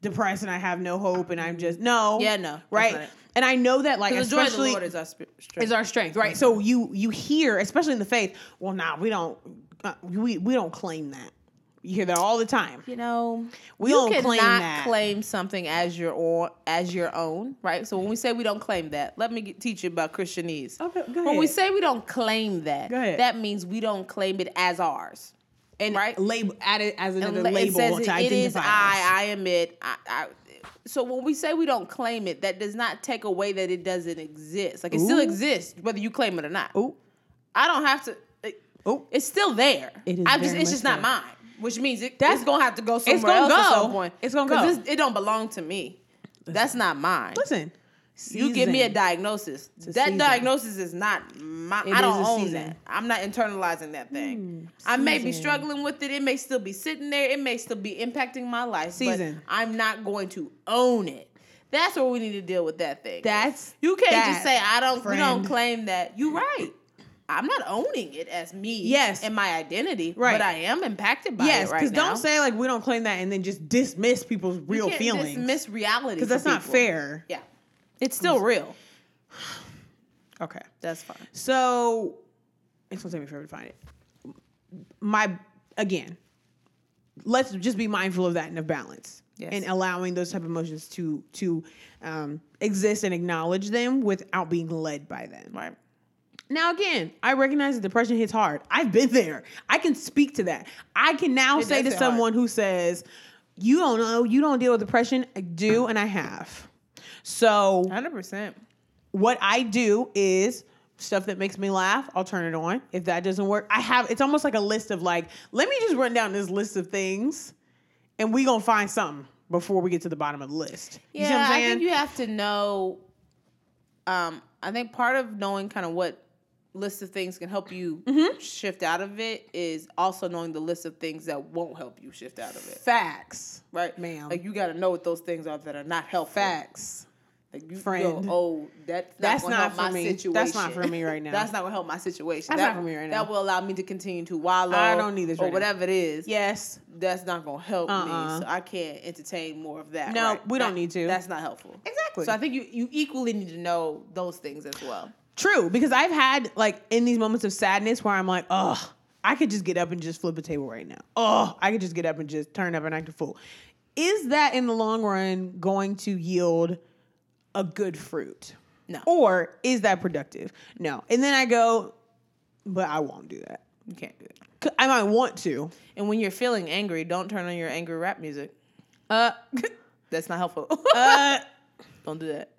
depressed, and I have no hope, and I'm just no, Yeah, no, right? and I know that, like, Because the joy of the especially is our sp- strength. is our strength, right? So you you hear, especially in the faith, well, nah, we don't, uh, we we don't claim that. You hear that all the time. you know, We you don't claim that. claim something as your own, as your own, right? So when we say we don't claim that, let me get, teach you about Christianese. Okay, go When we say we don't claim that, that means we don't claim it as ours. and Right. label add it as another And it label says to it, identify. it is. I, I am it. I, I, so when we say we don't claim it, that does not take away that it doesn't exist. Like it still exists, whether you claim it or not. Ooh, I don't have to. Ooh. it's still there. It is just it's just much not mine, which means it, That's- it's gonna have to go somewhere gonna else at some point. It's gonna go. this- it don't belong to me. That's not mine. listen. you give me a diagnosis. a That season. diagnosis is not my. It I don't own season. That. I'm not internalizing that thing. Hmm. I may be struggling with it. It may still be sitting there. It may still be impacting my life. Season. But I'm not going to own it. That's where we need to deal with that thing. That's you can't that, just say I don't. We don't claim that. You're right. I'm not owning it as me. Yes. and my identity. Right. But I am impacted by yes, it right because don't say like we don't claim that and then just dismiss people's real can't feelings. Dismiss reality because that's not fair. Yeah, it's still real. Okay. That's fine. So it's gonna take me forever to find it. My again, let's just be mindful of that and of balance. Yes. And allowing those type of emotions to to um, exist and acknowledge them without being led by them. Right. Now again, I recognize that depression hits hard. I've been there. I can speak to that. I can now It say to hit hard. someone who says, "You don't know, you don't deal with depression." I do, and I have. So Hundred percent. what I do is stuff that makes me laugh, I'll turn it on. If that doesn't work, I have it's almost like a list of like, let me just run down this list of things and we gonna find something before we get to the bottom of the list. You Yeah, I'm I think you have to know. Um, I think part of knowing kind of what list of things can help you Mm-hmm. shift out of it is also knowing the list of things that won't help you shift out of it. Facts. Right, Ma'am. Like you got to know what those things are that are not helpful. Facts. Like you Friend. Go, oh, that's That's not, not for my me. situation. That's not for me right now. That's not gonna help my situation. That's that, not for me right now. That will allow me to continue to wallow. I don't need this or right now. whatever it is. Yes. that's not gonna help Uh-uh. me. So I can't entertain more of that. No, right? we don't That- need to. That's not helpful. Exactly. So I think you you equally need to know those things as well. True, because I've had like in these moments of sadness where I'm like, oh, I could just get up and just flip a table right now. Oh, I could just get up and just turn up and act a fool. Is that in the long run going to yield a good fruit? No. Or is that productive? No. And then I go, but I won't do that. You can't do it. I might want to. And when you're feeling angry, don't turn on your angry rap music. Uh, That's not helpful. uh, don't do that.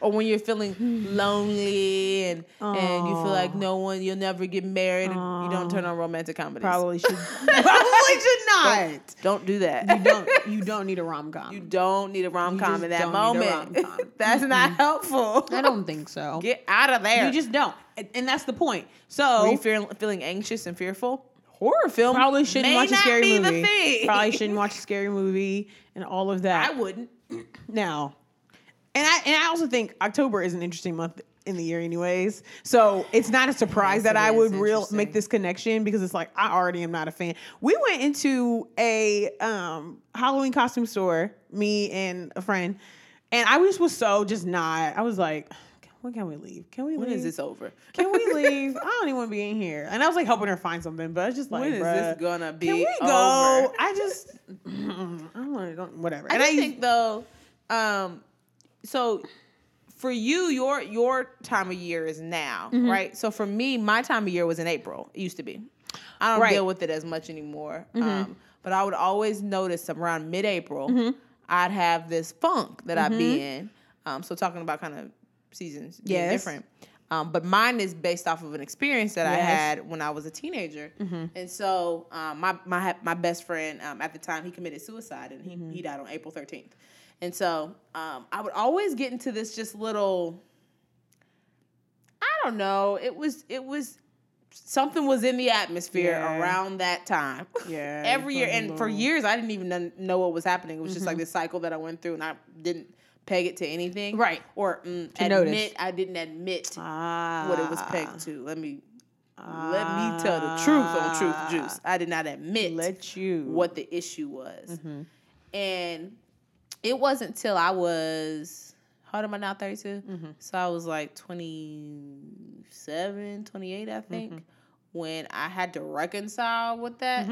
Or when you're feeling lonely and and you feel like no one, you'll never get married. You don't turn on romantic comedies. Probably should. probably should not. Don't do that. You don't. You don't need a rom com. You don't need a rom com in that don't need a moment. That's not helpful. I don't think so. Get out of there. You just don't, and, and that's the point. Were So you feeling, feeling anxious and fearful? Horror film probably shouldn't watch a scary movie. Probably shouldn't watch a scary movie and all of that. I wouldn't. now. And I and I also think October is an interesting month in the year anyways. So it's not a surprise Yes, that I would real make this connection because it's like I already am not a fan. We went into a um Halloween costume store, me and a friend, and I just was so just not. I was like, when can we leave? Can we When leave? is this over? Can we leave? I don't even want to be in here. And I was like helping her find something, but I was just like, When is this gonna be Can we over? go? I just, I don't want to go. Whatever. I and I think though, um, so for you, your your time of year is now, Mm-hmm. right? So for me, my time of year was in April. It used to be. I don't Right. Mm-hmm. deal with it as much anymore. Um, but I would always notice around mid-April, I'd have this funk that I'd be in. Um, so talking about kind of seasons being Yes. different. Um, but mine is based off of an experience that I Yes. Mm-hmm. had when I was a teenager, and so um, my my my best friend um, at the time he committed suicide and he Mm-hmm. he died on April thirteenth, and so um, I would always get into this just little. I don't know. It was it was something was in the atmosphere Yeah. around that time. Yeah, every year, and for years I didn't even know what was happening. It was just Mm-hmm. like this cycle that I went through, and I didn't peg it to anything, Right. Or mm, admit notice. I didn't admit ah, what it was pegged to. Let me let me tell the truth on Truth Juice. I did not admit Let you what the issue was. Mm-hmm. And it wasn't till I was, how old am I now, 32? Mm-hmm. So I was like 27, 28, I think, Mm-hmm. when I had to reconcile with that.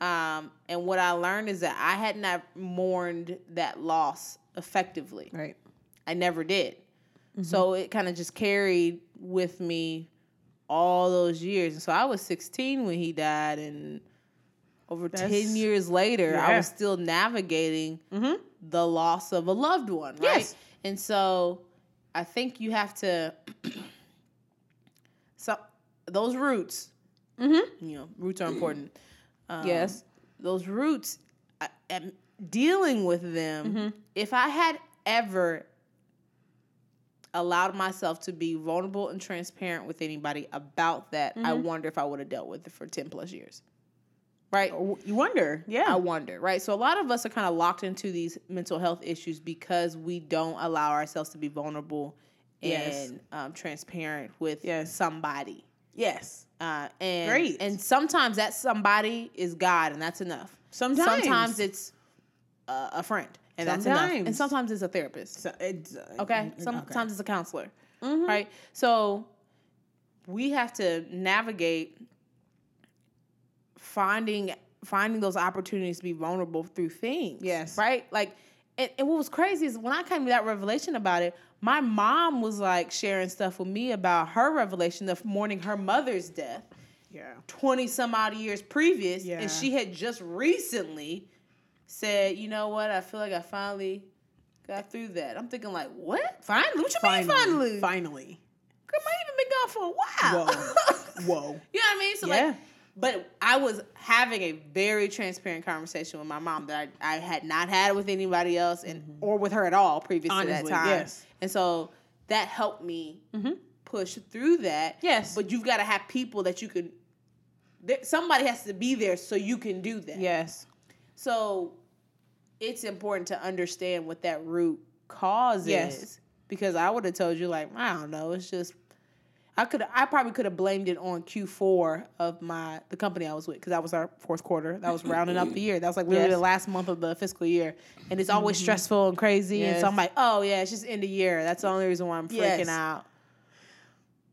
Um, and what I learned is that I had not mourned that loss effectively. right. I never did. Mm-hmm. So it kind of just carried with me all those years. And so I was 16 when he died, and over That's- 10 years later, I was still navigating Mhm. the loss of a loved one, right? Yes. And so I think you have to, so those roots, Mm-hmm. you know, roots are important. Um, Yes. Those roots, I, dealing with them, Mm-hmm. if I had ever allowed myself to be vulnerable and transparent with anybody about that, I Mm-hmm. wonder if I would have dealt with it for 10 plus years. Right? You wonder, yeah. I wonder, right? So a lot of us are kind of locked into these mental health issues because we don't allow ourselves to be vulnerable Yes. and um, transparent with Yes. somebody. yes. Uh, and Great. and sometimes that somebody is God, and that's enough. Sometimes. sometimes it's uh, a friend, and that's enough. And Sometimes. sometimes it's a therapist. So it's uh, Okay. okay. Sometimes it's a counselor. Mhm. Right. So we have to navigate finding finding those opportunities to be vulnerable through things. Yes. Right? Like and, and what was crazy is when I came to that revelation about it, my mom was like sharing stuff with me about her revelation of mourning her mother's death Yeah. 20 some odd years previous. Yeah. And she had just recently said, you know what, I feel like I finally got through that. I'm thinking like, what? Finally? What you mean finally? Finally. Girl, I even been gone for a while. Whoa. Whoa. you know what I mean? So Yeah. like, but I was having a very transparent conversation with my mom that I, I had not had with anybody else and or with her at all previous Mm-hmm. Honestly, to that time. yes. And so that helped me push through that. Yes. But you've got to have people that you can there, somebody has to be there so you can do that. Yes. So it's important to understand what that root cause Yes. is. Because I would have told you like, I don't know, it's just I could I probably could have blamed it on Q4 of my the company I was with because that was our fourth quarter. That was rounding up the year. That was like literally Yes. the last month of the fiscal year, and it's always mm-hmm. stressful and crazy. And so I'm like, oh yeah, it's just end of year. That's the only reason why I'm freaking Yes. out.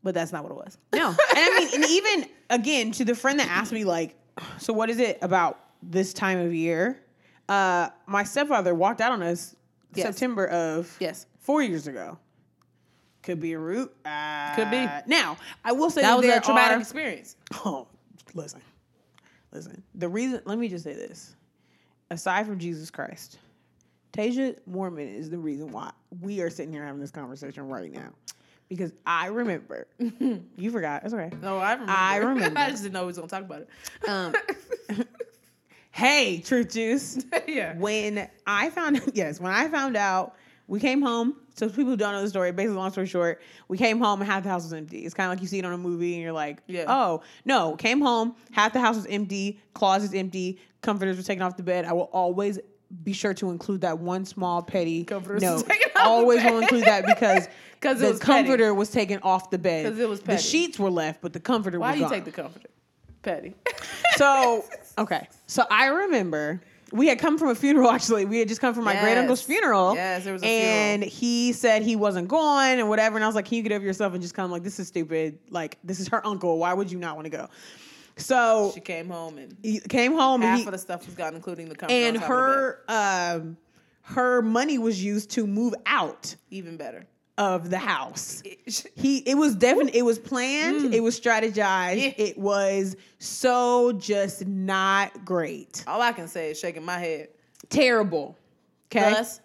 But that's not what it was. No. and I mean, and even again, to the friend that asked me, like, so what is it about this time of year? Uh, my stepfather walked out on us Yes. September of Yes. four years ago. Could be a root. Uh, Could be. Now, I will say That that, was a traumatic are- experience. Oh, listen, listen. The reason. Let me just say this. Aside from Jesus Christ, Tasia Mormon is the reason why we are sitting here having this conversation right now. Because I remember, you forgot. It's okay. No, I remember. I remember. I just didn't know we was gonna talk about it. Um, hey, Truth Juice. yeah. When I found yes, when I found out, we came home. So people who don't know the story, basically, long story short, we came home and half the house was empty. It's kind of like you see it on a movie and you're like, Yeah. oh no, came home, half the house was empty, closets empty, comforters were taken off the bed. I will always be sure to include that one small petty Comforters no. was taken off the Always will include that because it the was petty. comforter was taken off the bed. 'Cause it was the sheets were left, but the comforter Why do you gone. take the comforter? Petty. So okay, so I remember we had come from a funeral. Actually, we had just come from my great uncle's funeral. Yes, there was a and funeral. he said he wasn't going and whatever. And I was like, "Can you get over yourself and just come?" Like, this is stupid. Like, this is her uncle. Why would you not want to go? So she came home and he came home and half he, of the stuff was gone, including the comforter. and on top of the bed. her um her money was used to move out even better. Of the house. He it was definitely it was planned, it was strategized, Mm. Yeah. it was so just not great. All I can say is shaking my head. Terrible. Okay. Thus,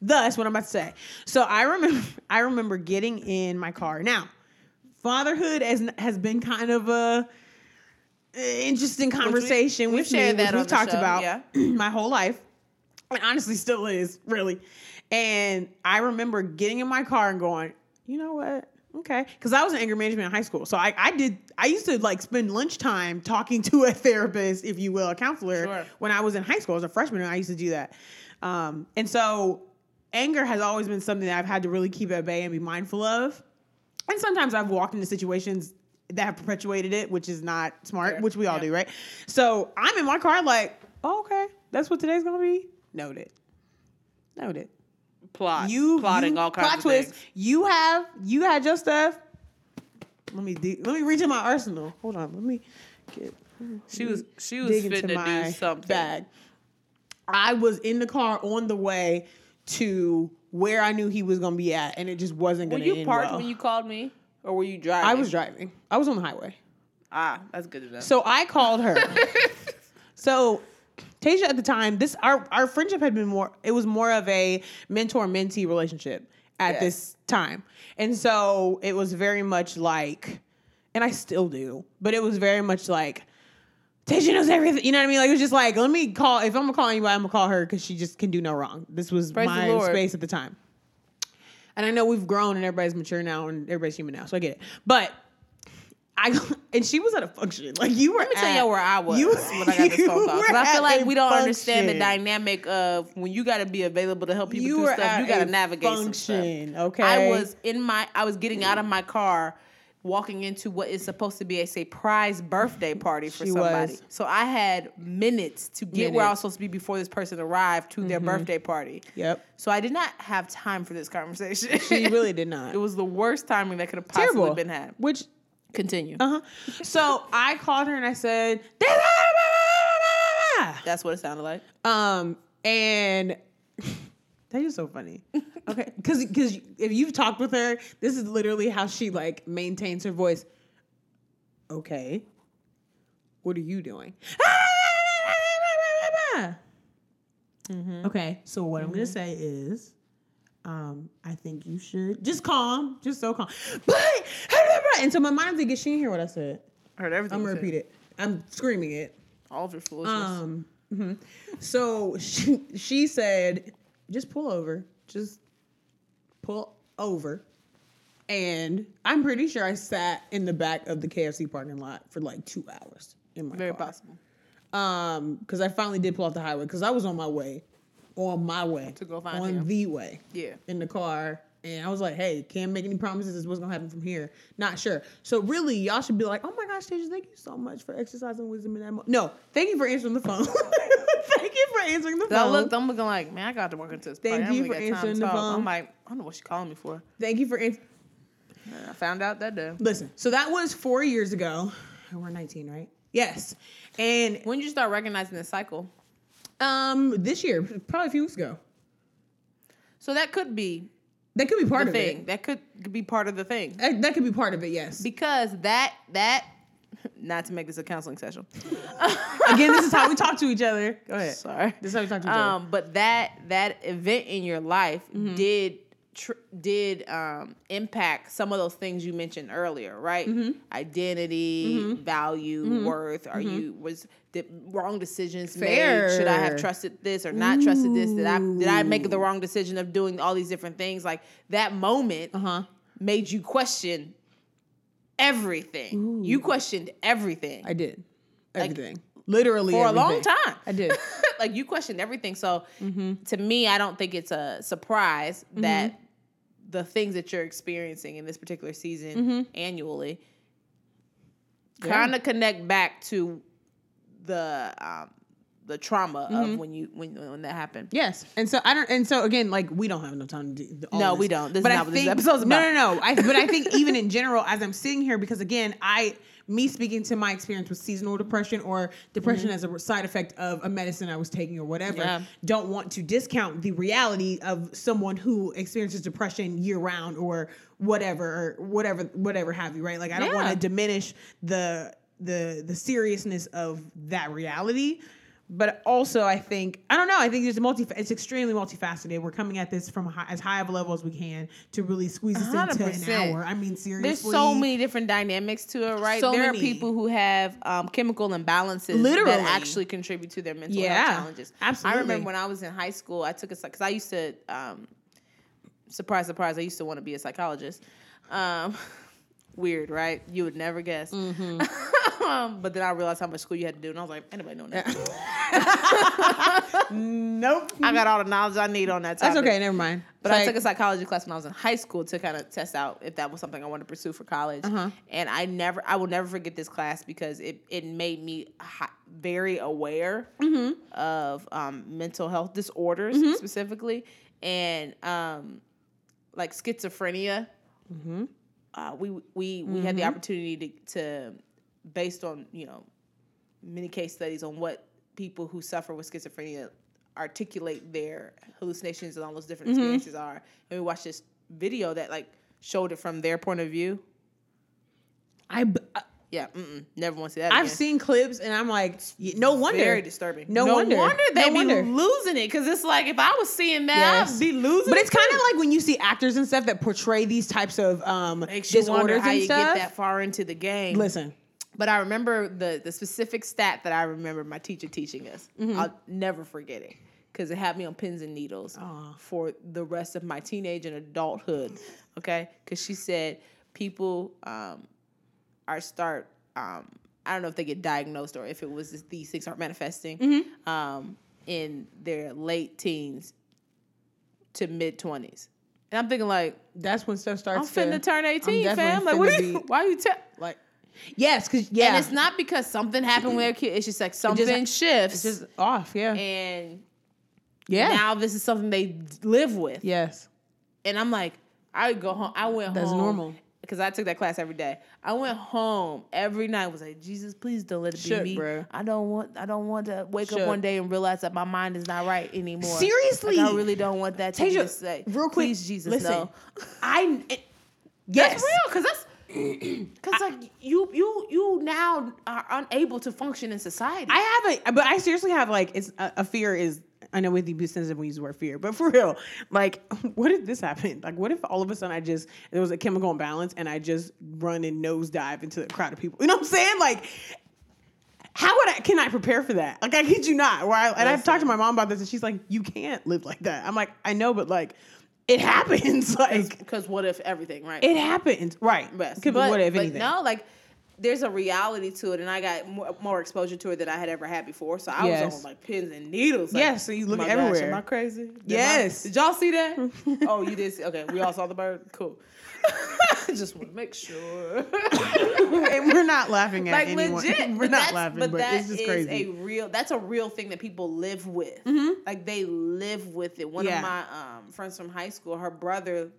Thus, what I'm about to say. So I remember I remember getting in my car. Now, fatherhood has has been kind of a uh, interesting conversation we've with shared me, that which we've talked show, about yeah. my whole life. And honestly still is, really. And I remember getting in my car and going, you know what? Okay. Because I was in anger management in high school. So I, I did, I used to like spend lunchtime talking to a therapist, if you will, a counselor, Sure. when I was in high school. as a freshman and I used to do that. Um, and so anger has always been something that I've had to really keep at bay and be mindful of. And sometimes I've walked into situations that have perpetuated it, which is not smart, Fair. which we all Yeah. do, right? So I'm in my car like, oh, okay, that's what today's gonna be. Noted. Noted. Plot. You plotting you, all kinds plot of twist. things. You have you had your stuff. Let me let me reach in my arsenal. Hold on. Let me get. She was she was dig fit to do something. bag. I was in the car on the way to where I knew he was gonna be at, and it just wasn't gonna Were you end parked well. when you called me, or were you driving? I was driving. I was on the highway. Ah, that's good enough. So I called her. so Tasia at the time, this our our friendship had been more it was more of a mentor mentee relationship at Yes. this time. And so it was very much like and I still do, but it was very much like Tasia knows everything. You know what I mean? Like it was just like, let me call if I'm gonna call anybody, I'm gonna call her because she just can do no wrong. This was Praise my space at the time. And I know we've grown and everybody's mature now and everybody's human now, so I get it. But I and she was at a function. Like you were. Let me tell y'all where I was you- when I got this phone call. I feel like we don't understand the dynamic of when you got to be available to help people You do were stuff. at You got to navigate some function, okay? I was in my. I was getting out of my car, walking into what is supposed to be a surprise birthday party for She somebody. was. So I had minutes to get where I was supposed to be before this person arrived to their mm-hmm. birthday party. Yep. So I did not have time for this conversation. She really did not. it was the worst timing that could have possibly terrible. been had. Which Continue. uh huh. So I called her and I said, That's what it sounded like. um, and that is so funny. Okay, because because if you've talked with her, this is literally how she like maintains her voice. Okay, what are you doing? Okay, so what I'm gonna say is, um, I think you should just calm, just so calm. But and so my mind thinking she didn't hear what I said. I heard everything. I'm gonna repeat it. I'm screaming it. All of your foolishness. Um, mhm. so she she said, just pull over, just pull over, and I'm pretty sure I sat in the back of the KFC parking lot for like two hours in my Very car. possible. Um, because I finally did pull off the highway because I was on my way, on my way To go find on him. the way Yeah. in the car. And I was like, hey, can't make any promises. This is what's gonna happen from here. Not sure. So really, y'all should be like, oh my gosh, Tasia, thank you so much for exercising wisdom in that moment. No, thank you for answering the phone. thank you for answering the phone. I looked, I'm looking like, man, I got to work into this. Thank party. You for even got time answering the talk. phone. I'm like, I don't know what she calling me for. thank you for ans- I found out that day. listen. So that was four years ago. We're 19, right? Yes. And When did you start recognizing this cycle? um, this year, probably a few weeks ago. So that could be That could be part the of thing. it. That could be part of the thing. That, that could be part of it. Yes. Because that that not to make this a counseling session. Again, this is how we talk to each other. Go ahead. Sorry. This is how we talk to each other. Um, but that that event in your life Mm-hmm. did tr- did um, impact some of those things you mentioned earlier, right? Mm-hmm. Identity, value, worth. Are you was did wrong decisions made? Should I have trusted this or not trusted this? Did I did I make the wrong decision of doing all these different things? Like that moment Uh-huh. made you question everything. You questioned everything I did. Everything. Literally for a long time. I did. like you questioned everything. So Mm-hmm. to me, I don't think it's a surprise that the things that you're experiencing in this particular season Mm-hmm. annually kind of connect back to the um, the trauma Mm-hmm. of when you when when that happened. Yes, and so I don't, and so again, like we don't have enough time to do. All No, this. we don't. This is but not I what this think, No, no, no. I, but I think even in general, as I'm sitting here, because again, I me speaking to my experience with seasonal depression or depression mm-hmm. as a side effect of a medicine I was taking or whatever, Yeah. don't want to discount the reality of someone who experiences depression year round or whatever, or whatever, whatever have you, right? Like I don't want to diminish the the the seriousness of that reality but also I think I don't know. I think it's multi. It's extremely multifaceted. We're coming at this from high, as high of a level as we can to really squeeze this into an hour. I mean, seriously, There's so many different dynamics to it, right? So there many. are people who have um, chemical imbalances Literally. that actually contribute to their mental Yeah, health challenges. Absolutely. I remember when I was in high school, I took a because I used to, um, surprise, surprise, I used to want to be a psychologist. Um, weird, right? You would never guess. Mm-hmm. um, but then I realized how much school you had to do, and I was like, anybody know that? Nope. I got all the knowledge I need on that topic. That's okay. Never mind. But I took a psychology class when I was in high school to kind of test out if that was something I wanted to pursue for college. Uh-huh. And I never, I will never forget this class because it it made me hi- very aware Mm-hmm. of um, mental health disorders specifically, and um, like schizophrenia. Mm-hmm. Uh, we we we had the opportunity to, to based on you know many case studies on what people who suffer with schizophrenia articulate their hallucinations and all those different Mm-hmm. experiences are. And we watched this video that like showed it from their point of view. I b- Yeah, mm-mm, never want to see that. I've again. seen clips and I'm like, no wonder. very disturbing. No wonder. they No be wonder. losing it because it's like if I was seeing that, Yes. I'd be losing. But it it's kind of like when you see actors and stuff that portray these types of um, makes you wonder disorders how and you stuff. get that far into the game. Listen, But I remember the the specific stat that I remember my teacher teaching us. Mm-hmm. I'll never forget it because it had me on pins and needles Aw. for the rest of my teenage and adulthood. Okay, because she said people um, are start. Um, I don't know if they get diagnosed or if it was these things aren't manifesting Mm-hmm. um, in their late teens to mid twenties. And I'm thinking like, that's when stuff starts. I'm finna to, turn 18, definitely fam. Like, what are you, be- why are you tell like? Yes, because yeah, And it's not because something happened with their kid. It's just like something shifts. it's just off. Yeah, and yeah, now this is something they live with. yes. And I'm like, I go home. I went That's home. normal. Because I took that class every day. I went home every night. Was like, Jesus, please don't let it be Shook, me. Bro. I don't want. I don't want to wake up one day and realize that my mind is not right anymore. Seriously? Like, I really don't want that to be Tasia, to say. real quick, please, Jesus, listen. no. I it, yes, That's real, because that's because like you you you now are unable to function in society. I have a, but I seriously have like it's a, a fear is. I know with the sensitive we use the word fear, but for real, like, what if this happened? Like, what if all of a sudden I just there was a chemical imbalance and I just run and nosedive into a crowd of people? You know what I'm saying? Like, how would I? Can I prepare for that? Like, I kid you not. Where I, and I've talked to my mom about this, and she's like, "You can't live like that." I'm like, "I know, but like, it happens. Like, because what if everything right? it happens. Right? Yes. Could be but, what if anything? no, like there's a reality to it, and I got more, more exposure to it than I had ever had before. So I Yes. was on like pins and needles. Like, Yes, so you look "Oh my everywhere." Gosh, am I crazy? Did Yes. I- did y'all see that? oh, you did. See, okay, we all saw the bird. Cool. Just want to make sure. and we're not laughing at like anyone. legit. We're not laughing, but but, that it's just is crazy. a real. That's a real thing that people live with. Like they live with it. One Yeah. of my um, friends from high school, her brother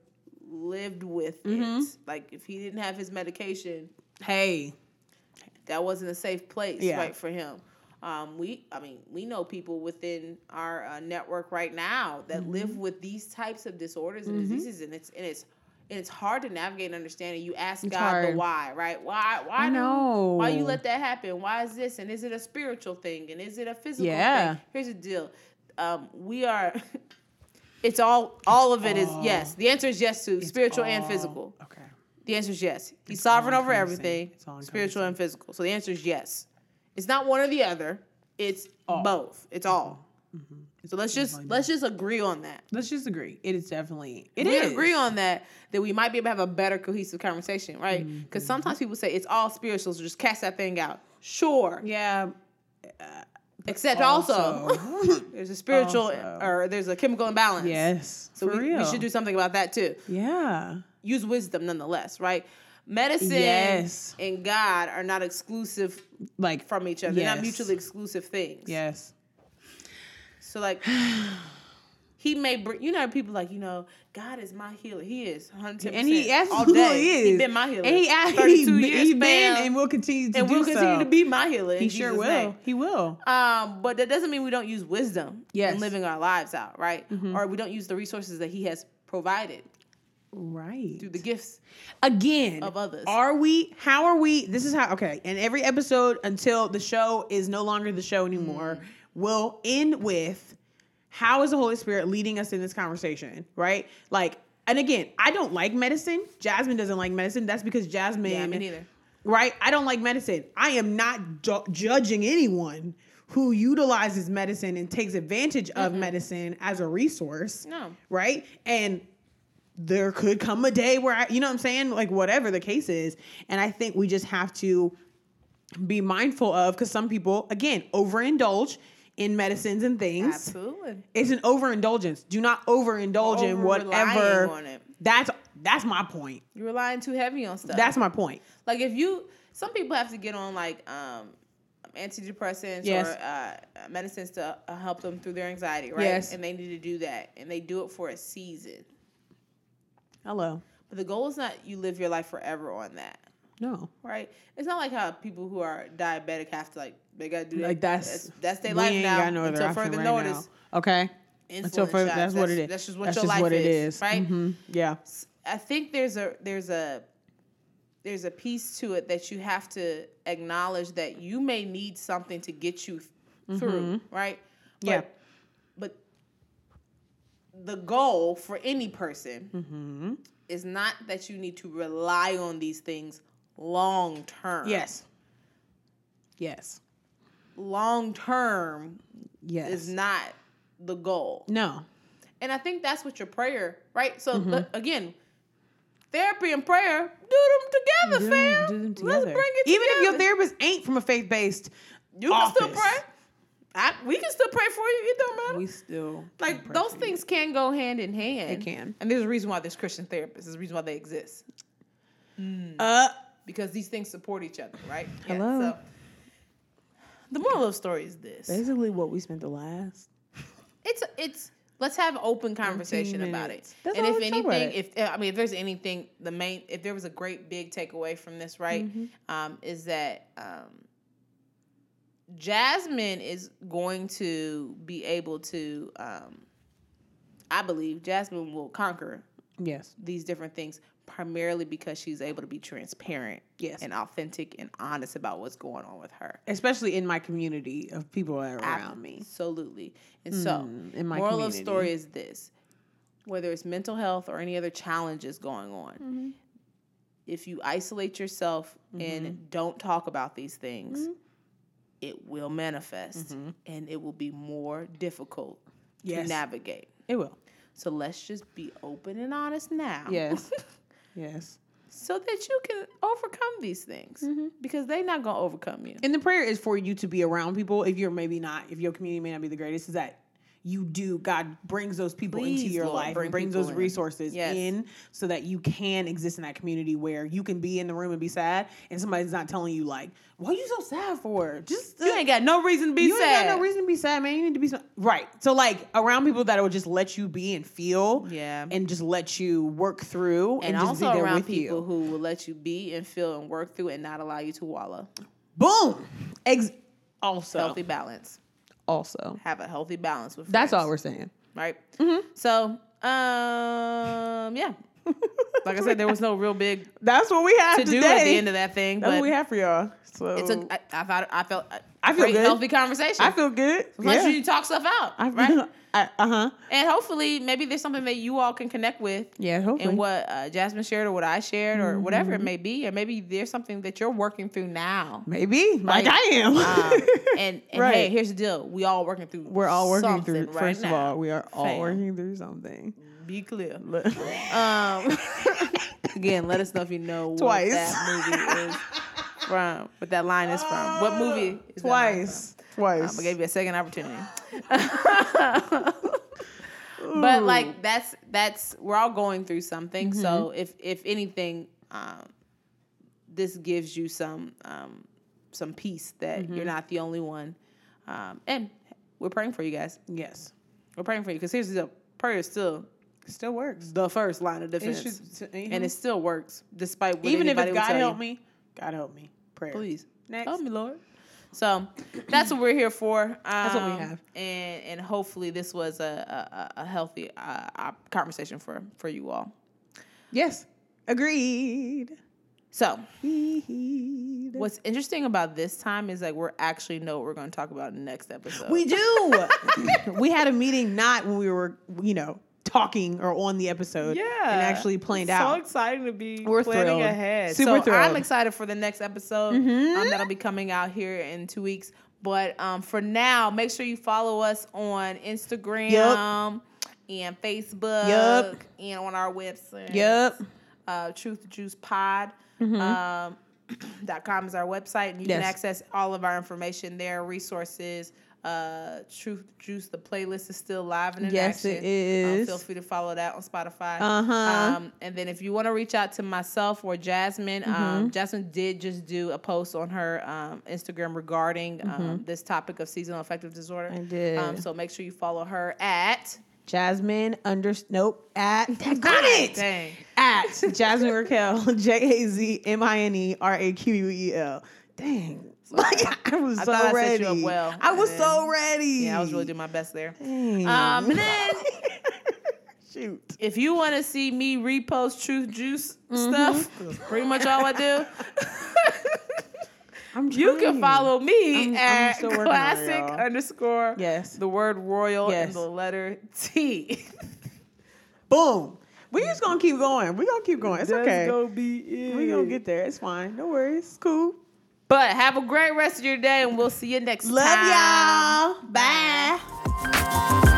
lived with Mm-hmm. it. Like if he didn't have his medication, hey, that wasn't a safe place, Yeah. right, for him. Um, we, I mean, we know people within our uh, network right now that Mm-hmm. live with these types of disorders and diseases, and it's and it's and it's hard to navigate and understand it. You ask It's God hard. the why, right? Why? Why? Do- Why you let that happen? Why is this? And is it a spiritual thing? And is it a physical Yeah. thing? Here's the deal. Um, we are. It's all. All of it is all- yes. The answer is yes to spiritual and physical. Okay. The answer is yes. He's It's sovereign over everything, It's spiritual and physical. So the answer is yes. It's not one or the other. It's All. both. It's all. Mm-hmm. So let's just let's just agree on that. Let's just agree. It is definitely. It we is. agree on that, that we might be able to have a better cohesive conversation, right? Mm-hmm. Because sometimes people say it's all spiritual, so just cast that thing out. Sure, Yeah. except also, Also. there's a spiritual Also. or there's a chemical imbalance. yes. so we, we should do something about that too. Yeah. Use wisdom nonetheless, right? Medicine Yes. and God are not exclusive Like from each other. They're not mutually exclusive things. Yes. So like he may bring you know people like, you know, God is my healer. He is 110 And he all absolutely day. is. He's been my healer. And he, 32 he, years he been and will continue to and will continue so. to be my healer. He sure Jesus' will. name. He will. Um, but that doesn't mean we don't use wisdom Yes. Mm-hmm. in living our lives out, right? Or we don't use the resources that he has provided Right. through the gifts. Again, of others. Are we? How are we? This is how. Okay. And every episode until the show is no longer the show anymore Mm. Will end with how is the Holy Spirit leading us in this conversation, right? Like, and again, I don't like medicine. Jasmine doesn't like medicine. That's because Jasmine. Yeah, me neither. Right? I don't like medicine. I am not ju- judging anyone who utilizes medicine and takes advantage of medicine as a resource. No. Right? And there could come a day where I, you know what I'm saying? Like whatever the case is. And I think we just have to be mindful of because some people, again, overindulge in medicines and things. Absolutely. It's an overindulgence. Do not overindulge in whatever. That's that's my point. You're relying too heavy on stuff. That's my point. like if you some people have to get on like um antidepressants Yes. or uh, medicines to uh, help them through their anxiety, right? Yes. And they need to do that, and they do it for a season. Hello. But the goal is not you live your life forever on that, No. right? It's not like how people who are diabetic have to like they gotta do that. Like that's that's, that's their life now got no other until further right notice. now. Okay. Until further, shots. that's what it is. That's just what That's your just life what it is, is. right? Mhm. Yeah. I think there's a there's a there's a piece to it that you have to acknowledge that you may need something to get you th- through, right? Mm-hmm. Yeah. But, but the goal for any person Mm-hmm. is not that you need to rely on these things long term. Yes. Yes. Long term Yes. is not the goal. no. And I think that's what your prayer, right? So Mm-hmm. le- again, therapy and prayer, do them together, Do fam. them, do them together. Let's bring it Even if your therapist ain't from a faith based, you can still pray. I, we can still pray for you. It don't matter. we still like those for you. things can go hand in hand. They can. and there's a reason why there's Christian therapists. There's a reason why they exist Uh, because these things support each other, right? Hello. so the moral of the story is this: basically what we spent the last. it's it's let's have an open conversation about it. That's and if anything, if I mean, if there's anything, the main, if there was a great big takeaway from this, right, Mm-hmm. um, is that um, Jasmine is going to be able to, um, I believe, Jasmine will conquer Yes. these different things primarily because she's able to be transparent, Yes. and authentic and honest about what's going on with her. Especially in my community of people around me. Absolutely. And so, Mm, in my moral of story is this: whether it's mental health or any other challenges going on, Mm-hmm. if you isolate yourself and don't talk about these things, Mm-hmm. it will manifest and it will be more difficult Yes. to navigate. It will. So let's just be open and honest now. Yes. yes. so that you can overcome these things Mm-hmm. because they're not going to overcome you. And the prayer is for you to be around people if you're maybe not, if your community may not be the greatest, is that you do, God brings those people into your Lord, life bring and brings those in. resources Yes. in so that you can exist in that community where you can be in the room and be sad and somebody's not telling you, like, what are you so sad for? Just, You ain't got no reason to be you sad. ain't got no reason to be sad, man. You need to be sad. right. So like around people that will just let you be and feel, Yeah. and just let you work through, and, and just also be there around with people you. who will let you be and feel and work through and not allow you to wallow. Boom. Ex- also, Healthy balance. Also, Have a healthy balance with that's all we're saying. right. So, um, yeah, Like I said, there was no real big That's what we have to today. do at the end of that thing. That's but what we have for y'all. So it's a. I, I thought I felt. A I feel great, good. healthy conversation. I feel good. Yeah. you talk stuff out, I right? feel, I, uh-huh. And hopefully, maybe there's something that you all can connect with. Yeah, hopefully. And what uh, Jasmine shared, or what I shared, or whatever Mm-hmm. it may be, or maybe there's something that you're working through now. Maybe. Like, Like, I am. Um, and and Right. hey, here's the deal: we all working through. We're all working through right first of all, we are all Fam. working through something. Be clear. Um, again, let us know if you know what Twice. that movie is from. What that line is from. What movie? Is Twice. Twice. Um, I gave you a second opportunity. but like that's that's we're all going through something. So Mm-hmm. if if anything, um, this gives you some um, some peace that Mm-hmm. you're not the only one. Um, and we're praying for you guys. yes. We're praying for you because here's the prayer is still Still works. the first line of It defense, should, and it still works despite what even if it's God help you. me, God help me. Prayer. Please Next. help me, Lord. So that's what we're here for. Um, That's what we have. and and hopefully this was a a, a healthy uh, conversation for for you all. Yes. Agreed. So Agreed. what's interesting about this time is like we're actually know what we're going to talk about in the next episode. We do. we had a meeting not when we were, you know, talking or on the episode. Yeah, and actually planned so out. So exciting to be We're planning thrilled. ahead. Super so I'm. Mm-hmm. excited for the next episode. Um, that'll be coming out here in two weeks. But um, for now, make sure you follow us on Instagram yep. and Facebook Yup. and on our website. Yep. Uh, Truth Juice Pod. Um, dot com is our website, and you can Mm-hmm. Access all of our information there, resources. Uh, Truth Juice, the playlist is still live and in Yes, it action. Um, is. feel free to follow that on Spotify. Uh-huh. Um, and then if you want to reach out to myself or Jazmine, Mm-hmm. um, Jazmine did just do a post on her um, Instagram regarding um, this topic of seasonal affective disorder. Mm-hmm. I did. Um, so make sure you follow her at. Jazmine under nope at got it Dang. at Jazmine Raquel J A Z M I N E R A Q U E L. Dang, like I was I so thought I set ready. you up well, I was so ready. Yeah, I was really doing my best there. Um, and then shoot. if you want to see me repost Truth Juice Mm-hmm. stuff, pretty much all I do. You can follow me I'm- I'm at still working on it, classic underscore Yes. the word royal Yes. and the letter T. Boom. We just gonna keep going. We gonna keep going. It's okay. be it. We gonna get there. It's fine. No worries. Cool. But have a great rest of your day, and we'll see you next Love time. Love y'all. Bye. Bye.